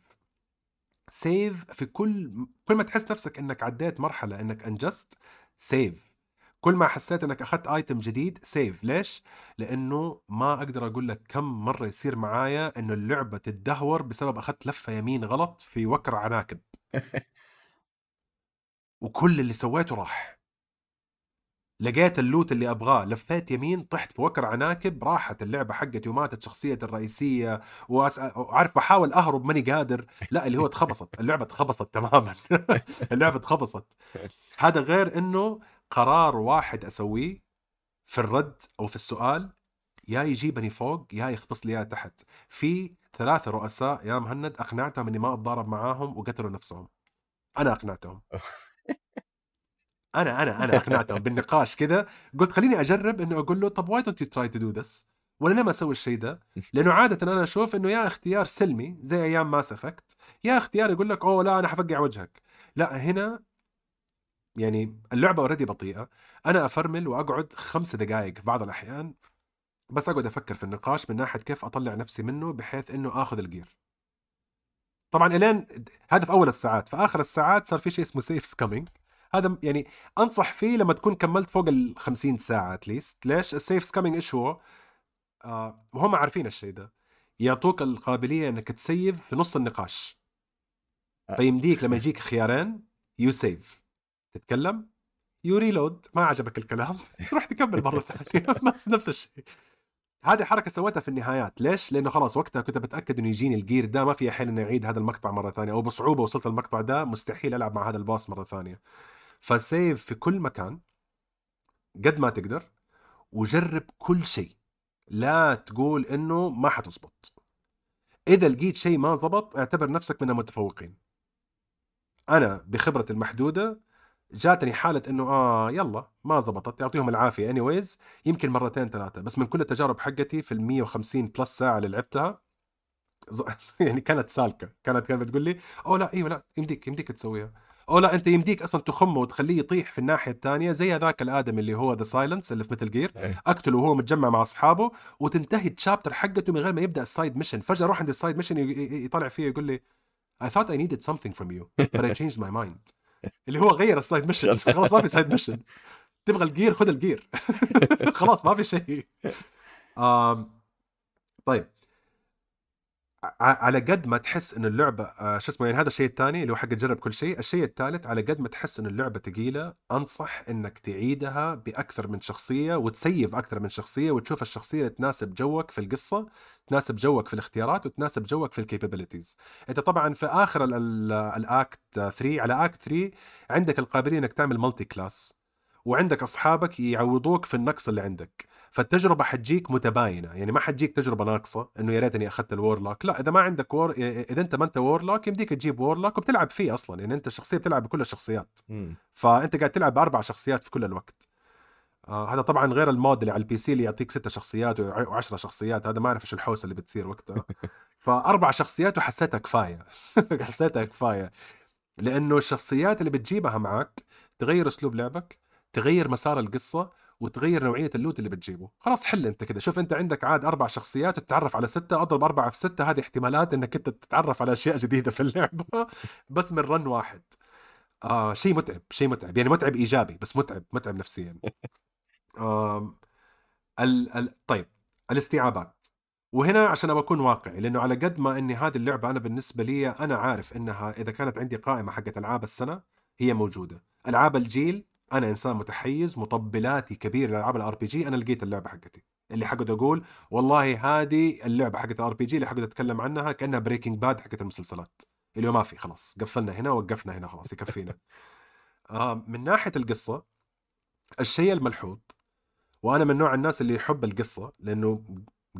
Speaker 2: save في كل كل ما تحس نفسك إنك عديت مرحلة إنك انجزت save كل ما حسيت إنك أخذت item جديد save ليش؟ لأنه ما أقدر أقول لك كم مرة يصير معايا إنه اللعبة تتدهور بسبب أخذت لفة يمين غلط في وكر عناكب. وكل اللي سويته راح. لقيت اللوت اللي أبغاه. لفيت يمين طحت في وكر عناكب راحت اللعبة حقتي وماتت شخصيتي الرئيسية. وعارف بحاول أهرب ماني قادر. لا اللي هو اتخبصت. اللعبة اتخبصت تماما. اللعبة اتخبصت. هذا غير إنه قرار واحد أسويه في الرد أو في السؤال يا يجيبني فوق يا يخبص لي تحت. في ثلاثة رؤساء يا مهند أقنعتهم إني ما أتضارب معاهم وقتلوا نفسهم. أنا أقنعتهم. أنا أنا أنا أقنعتهم بالنقاش كذا قلت خليني أجرب إنه أقول له طب why don't you try to do this ولا ليه ما أسوي الشيء ده؟ لأنه عادة أنا أشوف إنه يا اختيار سلمي زي أيام ماس افكت يا اختيار يقول لك أوه لا أنا حفقع وجهك. لا هنا يعني اللعبة already بطيئة. أنا أفرمل وأقعد خمس دقائق في بعض الأحيان بس أقعد أفكر في النقاش من ناحية كيف أطلع نفسي منه بحيث إنه آخذ ال gear طبعا إلين هذا في أول الساعات. في آخر الساعات صار في شيء اسمه save scumming هذا يعني أنصح فيه لما تكون كملت فوق ال 50 ساعة at least ليش؟ ال save scumming إيش هو؟ آه وهم عارفين الشيء ده. يعطوك القابلية إنك ت save في نص النقاش. آه. فيمديك لما يجيك خيارين you save تتكلم you reload ما عجبك الكلام روح تكمل مرة ثانية بس نفس الشيء. هذه حركة سويتها في النهايات. ليش؟ لأنه خلاص وقتها كنت بتاكد إنه يجيني ال gear ده ما في حيل إني أعيد هذا المقطع مرة ثانية أو بصعوبة وصلت المقطع ده مستحيل ألعب مع هذا ال boss مرة ثانية. ف save في كل مكان قد ما تقدر وجرب كل شيء. لا تقول إنه ما حتزبط. إذا لقيت شيء ما زبط اعتبر نفسك من المتفوقين. أنا بخبرتي المحدودة جاتني حالة إنه آه يلا ما زبطت. يعطيهم العافية anyways يمكن مرتين ثلاثة. بس من كل التجارب حقتي في ال 150 plus ساعة اللي لعبتها يعني كانت سالكة. كانت كانت بتقول لي oh لا إيوه لا يمديك يمديك تسويها. أو لا أنت يمديك أصلا تخمه وتخليه يطيح في الناحية الثانية زي هذاك الادم اللي هو the silence اللي في مثل gear أقتله وهو متجمع مع أصحابه وتنتهي ال chapter حقته من غير ما يبدأ ال side mission فجأة أروح عند ال side mission يطلع فيه يقول لي I thought I needed something from you but I changed my mind. اللي هو غير ال side mission خلاص ما في side mission تبغى ال gear خذ ال gear خلاص ما في شيء. طيب. على قد ما تحس ان اللعبة آه، شو اسمه يعني هذا الشيء الثاني اللي هو حق تجرب كل شيء، الشيء الثالث على قد ما تحس ان اللعبة ثقيلة أنصح إنك تعيدها بأكثر من شخصية وت save أكثر من شخصية وتشوف الشخصية اللي تناسب جوك في القصة، تناسب جوك في الاختيارات وتناسب جوك في ال capabilities. أنت طبعا في آخر ال act 3 على act 3 عندك القابلية إنك تعمل multiclass وعندك أصحابك يعوضوك في النقص اللي عندك. فالتجربة حتجيك متباينة. يعني ما حتجيك تجربة ناقصة إنه يا ريتني أخذت ال warlock. لا إذا ما عندك war- إذا أنت ما أنت warlock يمديك تجيب warlock وبتلعب فيه أصلا. يعني أنت الشخصيه بتلعب بكل الشخصيات. فأنت قاعد تلعب بأربع شخصيات في كل الوقت. آه هذا طبعا غير المود اللي على ال PC اللي يعطيك ستة شخصيات وعشرة شخصيات. هذا ما اعرف إيش الحوسة اللي بتصير وقتها. فأربع شخصيات وحسيتها كفاية. حسيتها كفاية. لأنه الشخصيات اللي بتجيبها معك تغير أسلوب لعبك تغير مسار القصة وتغير نوعية ال loot اللي بتجيبه. خلاص حل انت كده. شوف انت عندك عاد أربع شخصيات تتعرف على ستة أضرب أربعة في ستة. هذه احتمالات إنك أنت تتعرف على أشياء جديدة في اللعبة. بس من run واحد. آه شيء متعب شيء متعب. يعني متعب إيجابي بس متعب متعب نفسيا. آه ال ال طيب الاستيعابات. وهنا عشان بكون واقعي لأنه على قد ما إني هذه اللعبة أنا بالنسبة لي أنا عارف إنها إذا كانت عندي قائمة حقت ألعاب السنة هي موجودة. ألعاب الجيل أنا إنسان متحيز مطبلاتي كبير لألعاب ال RPG أنا لقيت اللعبة حقتي. اللي حقعد أقول والله هذه اللعبة حقت ال RPG اللي حقعد أتكلم عنها كأنها بريكنج باد حقت المسلسلات. اللي ما في خلاص. قفلنا هنا وقفنا هنا خلاص. يكفينا. آه من ناحية القصة الشيء الملحوظ وأنا من نوع الناس اللي يحب القصة لأنه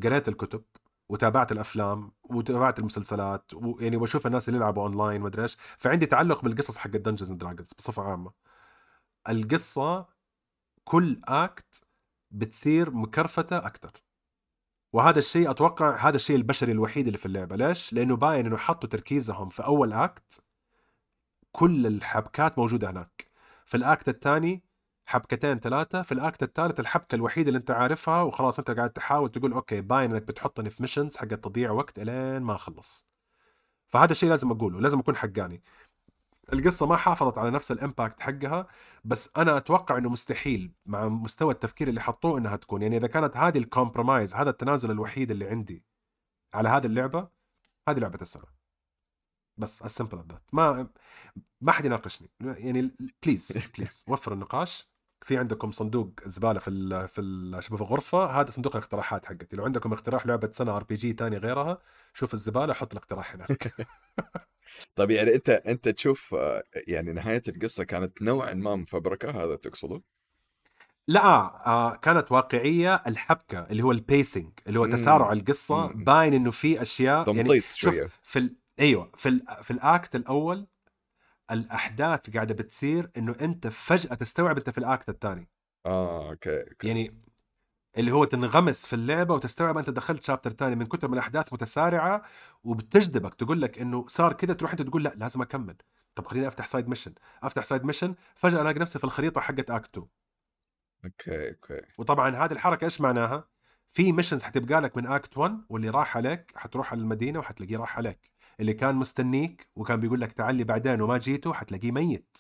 Speaker 2: قريت الكتب وتابعت الأفلام وتابعت المسلسلات ويعني بشوف الناس اللي يلعبوا اونلاين ما إيش. فعندي تعلق بالقصص حق ال Dungeons and Dragons بصفة عامة. القصة كل act بتصير مكرفتة أكثر وهذا الشيء أتوقع هذا الشيء البشري الوحيد اللي في اللعبة. ليش؟ لأنه باين إنه حطوا تركيزهم في أول act كل الحبكات موجودة هناك. في ال act الثاني حبكتين ثلاثة في ال act الثالث الحبكة الوحيدة اللي أنت عارفها وخلاص أنت قاعد تحاول تقول okay باين إنك بتحطني في missions حق تضييع وقت إلين ما أخلص. فهذا الشيء لازم أقوله لازم أكون حقاني. القصة ما حافظت على نفس ال impact حقها بس أنا أتوقع إنه مستحيل مع مستوى التفكير اللي حطوه إنها تكون. يعني إذا كانت هذه ال compromise هذا التنازل الوحيد اللي عندي على هذه اللعبة هذه لعبة السنة بس السمبل ذات ما ما حد يناقشني. يعني please please وفر النقاش. في عندكم صندوق زبالة في ال في ال في الغرفة هذا صندوق الاقتراحات حقتي لو عندكم اقتراح لعبة سنه RPG ثاني غيرها شوف الزبالة حط الاقتراح هناك
Speaker 1: طيب يعني أنت أنت تشوف يعني نهاية القصة كانت نوعا ما مفبركة هذا تقصده؟
Speaker 2: لا آه كانت واقعية الحبكة اللي هو ال pacing اللي هو تسارع القصة باين إنه في أشياء
Speaker 1: يعني شوف شوية.
Speaker 2: في ال... أيوه في ال... في ال act الأول الأحداث قاعدة بتصير إنه أنت فجأة تستوعب أنت في ال act
Speaker 1: الثاني. آه أوكي, okay.
Speaker 2: يعني اللي هو تنغمس في اللعبة وتستوعب أنت دخلت chapter ثاني من كثر من الأحداث متسارعة وبتجذبك تقول لك إنه صار كذا تروح أنت تقول لا لازم أكمل. طب خليني أفتح side mission أفتح side mission فجأة ألاقي نفسي في الخريطة حقت act 2
Speaker 1: okay okay.
Speaker 2: وطبعا هذه الحركة إيش معناها؟ في missions حتبقى لك من act 1 واللي راح عليك حتروح على المدينة وحتلاقيه راح عليك. اللي كان مستنيك وكان بيقول لك تعال لي بعدين وما جيته حتلاقيه ميت.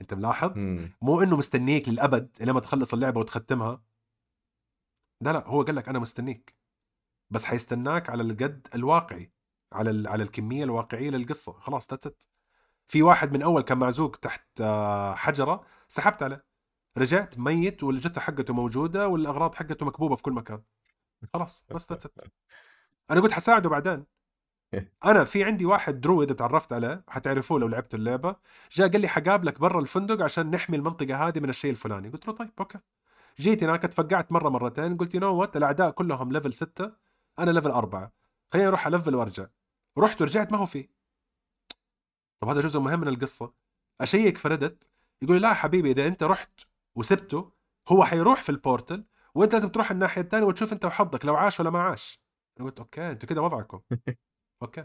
Speaker 2: انت ملاحظ؟
Speaker 1: مم.
Speaker 2: مو إنه مستنيك للأبد لما تخلص اللعبة وتختمها. لا لا هو قال لك أنا مستنيك. بس حيستناك على القد الواقعي على على الكمية الواقعية للقصة. خلاص that's it في واحد من أول كان مزنوق تحت آه، حجرة سحبت عليه. رجعت ميت والجثة حقته موجودة والأغراض حقته مكبوبة في كل مكان. خلاص بس that's it أنا قلت حساعده بعدين. أنا في عندي واحد druid تعرفت عليه حتعرفوه لو لعبتوا اللعبة جاء قال لي حقابلك برا الفندق عشان نحمي المنطقة هذه من الشيء الفلاني. قلت له طيب okay. جيت هناك تفقعت مرة مرتين قلت you know what الأعداء كلهم level 6 أنا level 4 خليني أروح level وأرجع. رحت ورجعت ما هو فيه طب هذا جزء مهم من القصة. أشيك في Reddit يقول لي لا حبيبي إذا أنت رحت وسبته هو حيروح في ال portal وأنت لازم تروح الناحية الثانية وتشوف أنت وحظك لو عاش ولا ما عاش. أنا قلت okay أنتوا كده وضعكم. okay.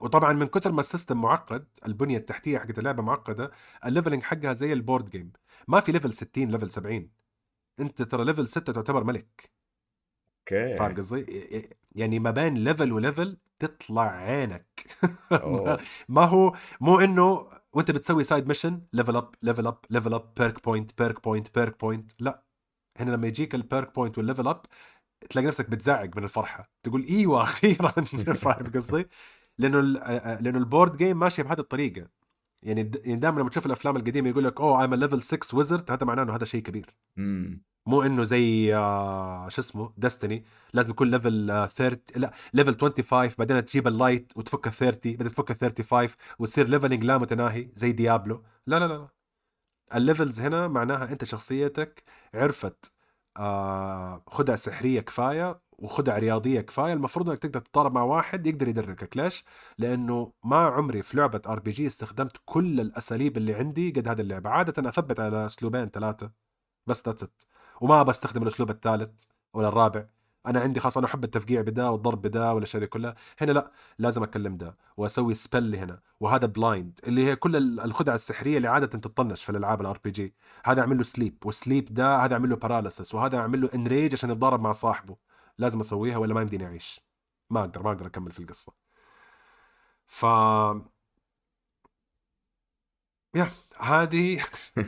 Speaker 2: وطبعا من كثر ما ال system معقد البنية التحتية حقت اللعبة معقدة ال leveling حقها زي ال board game. ما في level 60 level 70 أنت ترى level 6 تعتبر ملك.
Speaker 1: okay.
Speaker 2: فاهم قصدي؟ يعني ما بين level و level تطلع عينك. ما هو مو إنه وأنت بتسوي side mission level up level up level up perk point perk point perk point لا. هنا لما يجيك ال perk point وال level up تلاقي نفسك بتزعق من الفرحة. تقول إيوه أخيرا فاهم قصدي؟ لأنه لأنه ال board game ماشي بهذه الطريقة. يعني دائما لما تشوف الأفلام القديمة يقول لك oh I'm level 6 wizard هذا معناه إنه هذا شيء كبير. مو إنه زي آه شو اسمه؟ Destiny لازم يكون level آه 30 لا level 25 بعدين تجيب ال light وتفك ال 30 بعدين تفك ال 35 وتصير leveling لا متناهي زي Diablo لا لا لا. ال levels هنا معناها أنت شخصيتك عرفت آه خدع سحرية كفاية وخدع رياضية كفاية. المفروض إنك تقدر تتضارب مع واحد يقدر يدركك. ليش؟ لأنه ما عمري في لعبة RPG استخدمت كل الأساليب اللي عندي قد هذه اللعبة. عادة أثبت على أسلوبين ثلاثة بس that's it وما بستخدم الأسلوب الثالث ولا الرابع. أنا عندي خاصة أنا أحب التفقيع بدا والضرب بدا والأشياء دي كلها. هنا لا لازم اكلم ده وأسوي spell هنا وهذا blind اللي هي كل الخدع السحرية اللي عادة تطنش في الألعاب ال RPG هذا أعمل له sleep و sleep ده هذا أعمل له paralysis وهذا أعمل له enrage عشان يتضارب مع صاحبه. لازم أسويها ولا ما يمديني أعيش. ما أقدر ما أقدر أكمل في القصة. ف يا هذه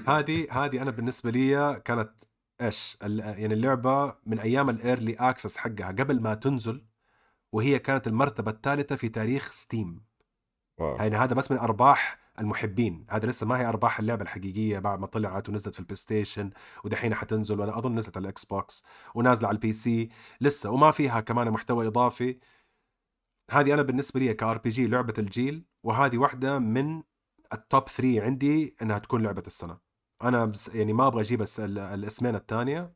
Speaker 2: هذه هذه أنا بالنسبة لي كانت إيش؟ يعني اللعبة من أيام ال early access حقها قبل ما تنزل وهي كانت المرتبة الثالثة في تاريخ Steam wow. يعني هذا بس من أرباح المحبين. هذا لسه ما هي أرباح اللعبة الحقيقية بعد ما طلعت ونزلت في البلاي ستيشن ودحين حتنزل وأنا أظن نزلت على ال Xbox ونازلة على ال PC لسه وما فيها كمان محتوى إضافي. هذه أنا بالنسبة لي ك RPG لعبة الجيل وهذه واحدة من ال top 3 عندي إنها تكون لعبة السنة. أنا بس يعني ما أبغى أجيب الاسمين الثانية.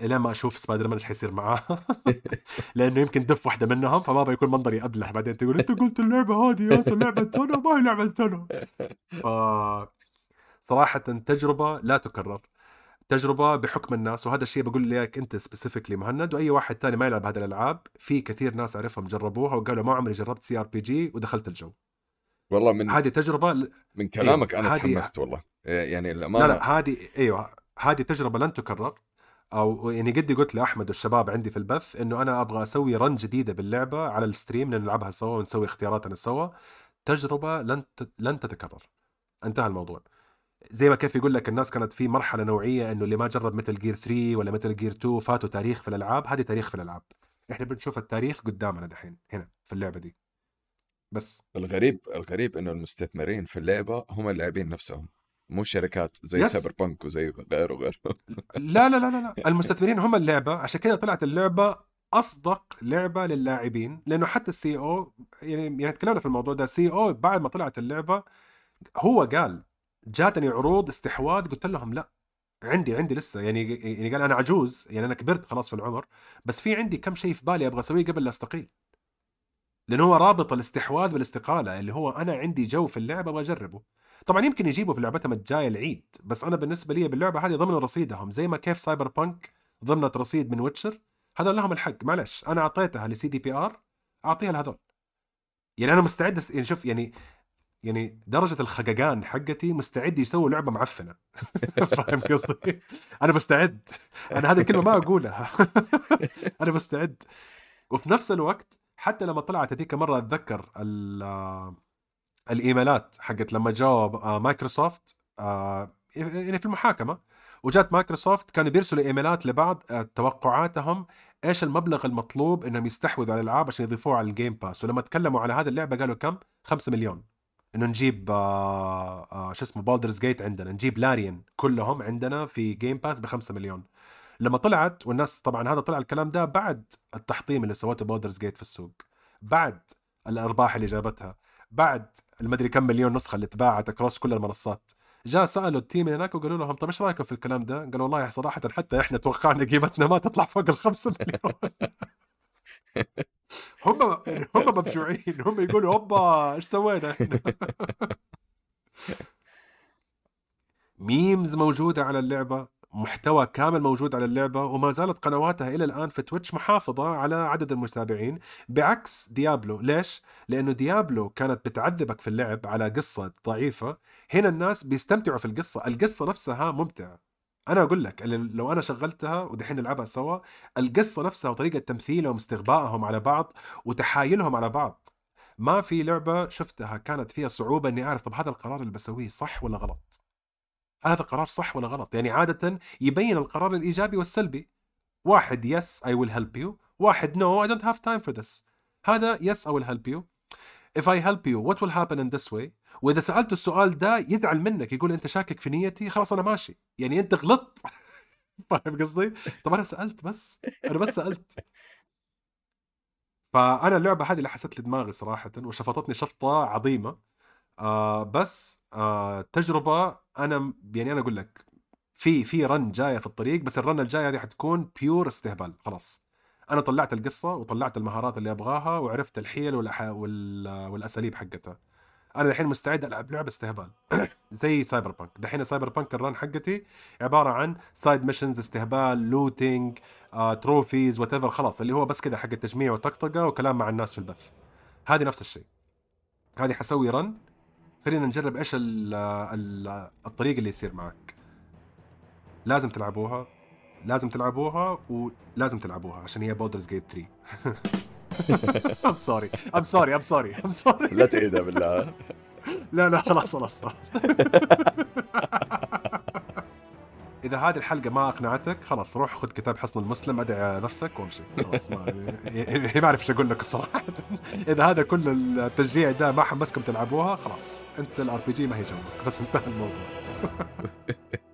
Speaker 2: إلى ما أشوف سبايدر مان إيش حيصير معاه. لأنه يمكن دف واحدة منهم فما أبغى يكون منظري أبلح. بعدين تقول أنت قلت اللعبة هذه يا لعبة سنه ما هي لعبة سنه ف صراحة تجربة لا تكرر. تجربة بحكم الناس وهذا الشيء بقول لك أنت specifically مهند وأي واحد تاني ما يلعب هذه الألعاب في كثير ناس أعرفهم جربوها وقالوا ما عمري جربت CRPG ودخلت الجو.
Speaker 1: والله من
Speaker 2: هذه تجربة
Speaker 1: من كلامك أيوه. أنا تحمست والله. يعني
Speaker 2: الامانه لا لا هذه إيوه هذه تجربة لن تكرر. أو يعني قدي قلت لأحمد والشباب عندي في البث إنه أنا أبغى أسوي run جديدة باللعبة على ال stream نلعبها سوا ونسوي اختياراتنا سوا. تجربة لن لن تتكرر. انتهى الموضوع. زي ما كيف يقول لك الناس كانت في مرحلة نوعية إنه اللي ما جرب مثل جير 3 ولا مثل جير 2 فاتوا تاريخ في الألعاب هذه تاريخ في الألعاب. إحنا بنشوف التاريخ قدامنا دحين هنا في اللعبة دي. بس.
Speaker 1: الغريب الغريب إنه المستثمرين في اللعبة هم اللاعبين نفسهم مو شركات زي
Speaker 2: يس.
Speaker 1: Cyberpunk وزي غيره وغيره
Speaker 2: لا لا لا لا, لا. المستثمرين هم اللعبة. عشان كذا طلعت اللعبة أصدق لعبة للاعبين لأنه حتى ال CEO يعني يعني تكلمنا في الموضوع ده. CEO بعد ما طلعت اللعبة هو قال جاتني عروض استحواذ قلت لهم لا عندي عندي لسه. يعني يعني قال أنا عجوز يعني أنا كبرت خلاص في العمر بس في عندي كم شيء في بالي أبغى أسويه قبل لا أستقيل. لأنه هو رابط الاستحواذ بالاستقالة اللي هو أنا عندي جو في اللعبة أبغى أجربه. طبعا يمكن يجيبوا في لعبتهم الجاية العيد بس أنا بالنسبة لي باللعبة هذه ضمن رصيدهم زي ما كيف Cyberpunk ضمنت رصيد من Witcher. هذا لهم الحق معلش أنا أعطيتها ل CDPR أعطيها لهذول. يعني أنا مستعد. يعني شوف يعني يعني درجة الخققان حقتي مستعد يسوي لعبة معفنة. فاهم قصدي؟ أنا مستعد. أنا هذه الكلمة ما أقولها. أنا مستعد. وفي نفس الوقت حتى لما طلعت هذيك مرة أتذكر ال- الإيميلات حقت لما جاوا آه، مايكروسوفت آه، يعني في المحاكمة وجات مايكروسوفت كانوا بيرسلوا إيميلات لبعض آه، توقعاتهم إيش المبلغ المطلوب إنهم يستحوذوا على الألعاب عشان يضيفوها على ال Game Pass ولما تكلموا على هذه اللعبة قالوا كم؟ 5 مليون. إنه نجيب آه آه شو اسمه Baldur's Gate عندنا نجيب Larian كلهم عندنا في جيم باس ب 5 مليون. لما طلعت والناس طبعا هذا طلع الكلام ده بعد التحطيم اللي سوته Baldur's Gate في السوق بعد الأرباح اللي جابتها بعد المدري كم مليون نسخة اللي تباعت across كل المنصات جاء سألوا ال team هناك وقالوا لهم طيب إيش رأيكم في الكلام ده؟ قالوا والله صراحة حتى إحنا توقعنا قيمتنا ما تطلع فوق الخمسة مليون هم يعني هم مفجوعين هم يقولوا هوبا إيش سوينا إحنا؟ memes موجودة على اللعبة محتوى كامل موجود على اللعبة وما زالت قنواتها إلى الآن في Twitch محافظة على عدد المتابعين بعكس Diablo. ليش؟ لأنه ديابلو كانت بتعذبك في اللعب على قصة ضعيفة. هنا الناس بيستمتعوا في القصة. القصة نفسها ممتعة. أنا أقول لك لو أنا شغلتها ودحين نلعبها سوا القصة نفسها وطريقة تمثيلهم استغبائهم على بعض وتحايلهم على بعض. ما في لعبة شفتها كانت فيها صعوبة إني أعرف طب هذا القرار اللي بسويه صح ولا غلط. هذا قرار صح ولا غلط؟ يعني عادة يبين القرار الإيجابي والسلبي. واحد يس I will help you. واحد no I don't have time for this. هذا yes I will help you. If I help you what will happen in this way? وإذا سألته السؤال ده يزعل منك يقول أنت شاكك في نيتي خلاص أنا ماشي. يعني أنت غلطت. فاهم قصدي؟ طب أنا سألت بس. أنا بس سألت. فأنا اللعبة هذه اللي حست لي دماغي صراحة وشفطتني شفطة عظيمة. آه بس آه تجربة أنا يعني أنا أقول لك في في run جاية في الطريق بس ال run الجاية هذه حتكون pure استهبال خلاص. أنا طلعت القصة وطلعت المهارات اللي أبغاها وعرفت الحيل والأح... وال... والأساليب حقتها. أنا الحين مستعد ألعب لعبة استهبال زي Cyberpunk دحين Cyberpunk ال run حقتي عبارة عن side missions استهبال looting آه، trophies what خلاص. اللي هو بس كذا حق التجميع وطقطقة وكلام مع الناس في البث. هذه نفس الشيء. هذه حسوي run خلينا نجرب إيش ال ال الطريق اللي يصير معك. لازم تلعبوها لازم تلعبوها ولازم تلعبوها عشان هي Baldur's Gate 3 I'm sorry I'm sorry I'm sorry I'm sorry
Speaker 1: لا تعيدها بالله.
Speaker 2: لا لا خلاص خلاص خلاص. إذا هذه الحلقة ما أقنعتك خلاص روح خذ كتاب حصن المسلم أدعي نفسك وامشي. خلاص ما ما أعرف إيش أقول لك صراحة. إذا هذا كل التشجيع ده ما حمسكم تلعبوها خلاص أنت ال RPG ما هي جوك بس انتهى الموضوع.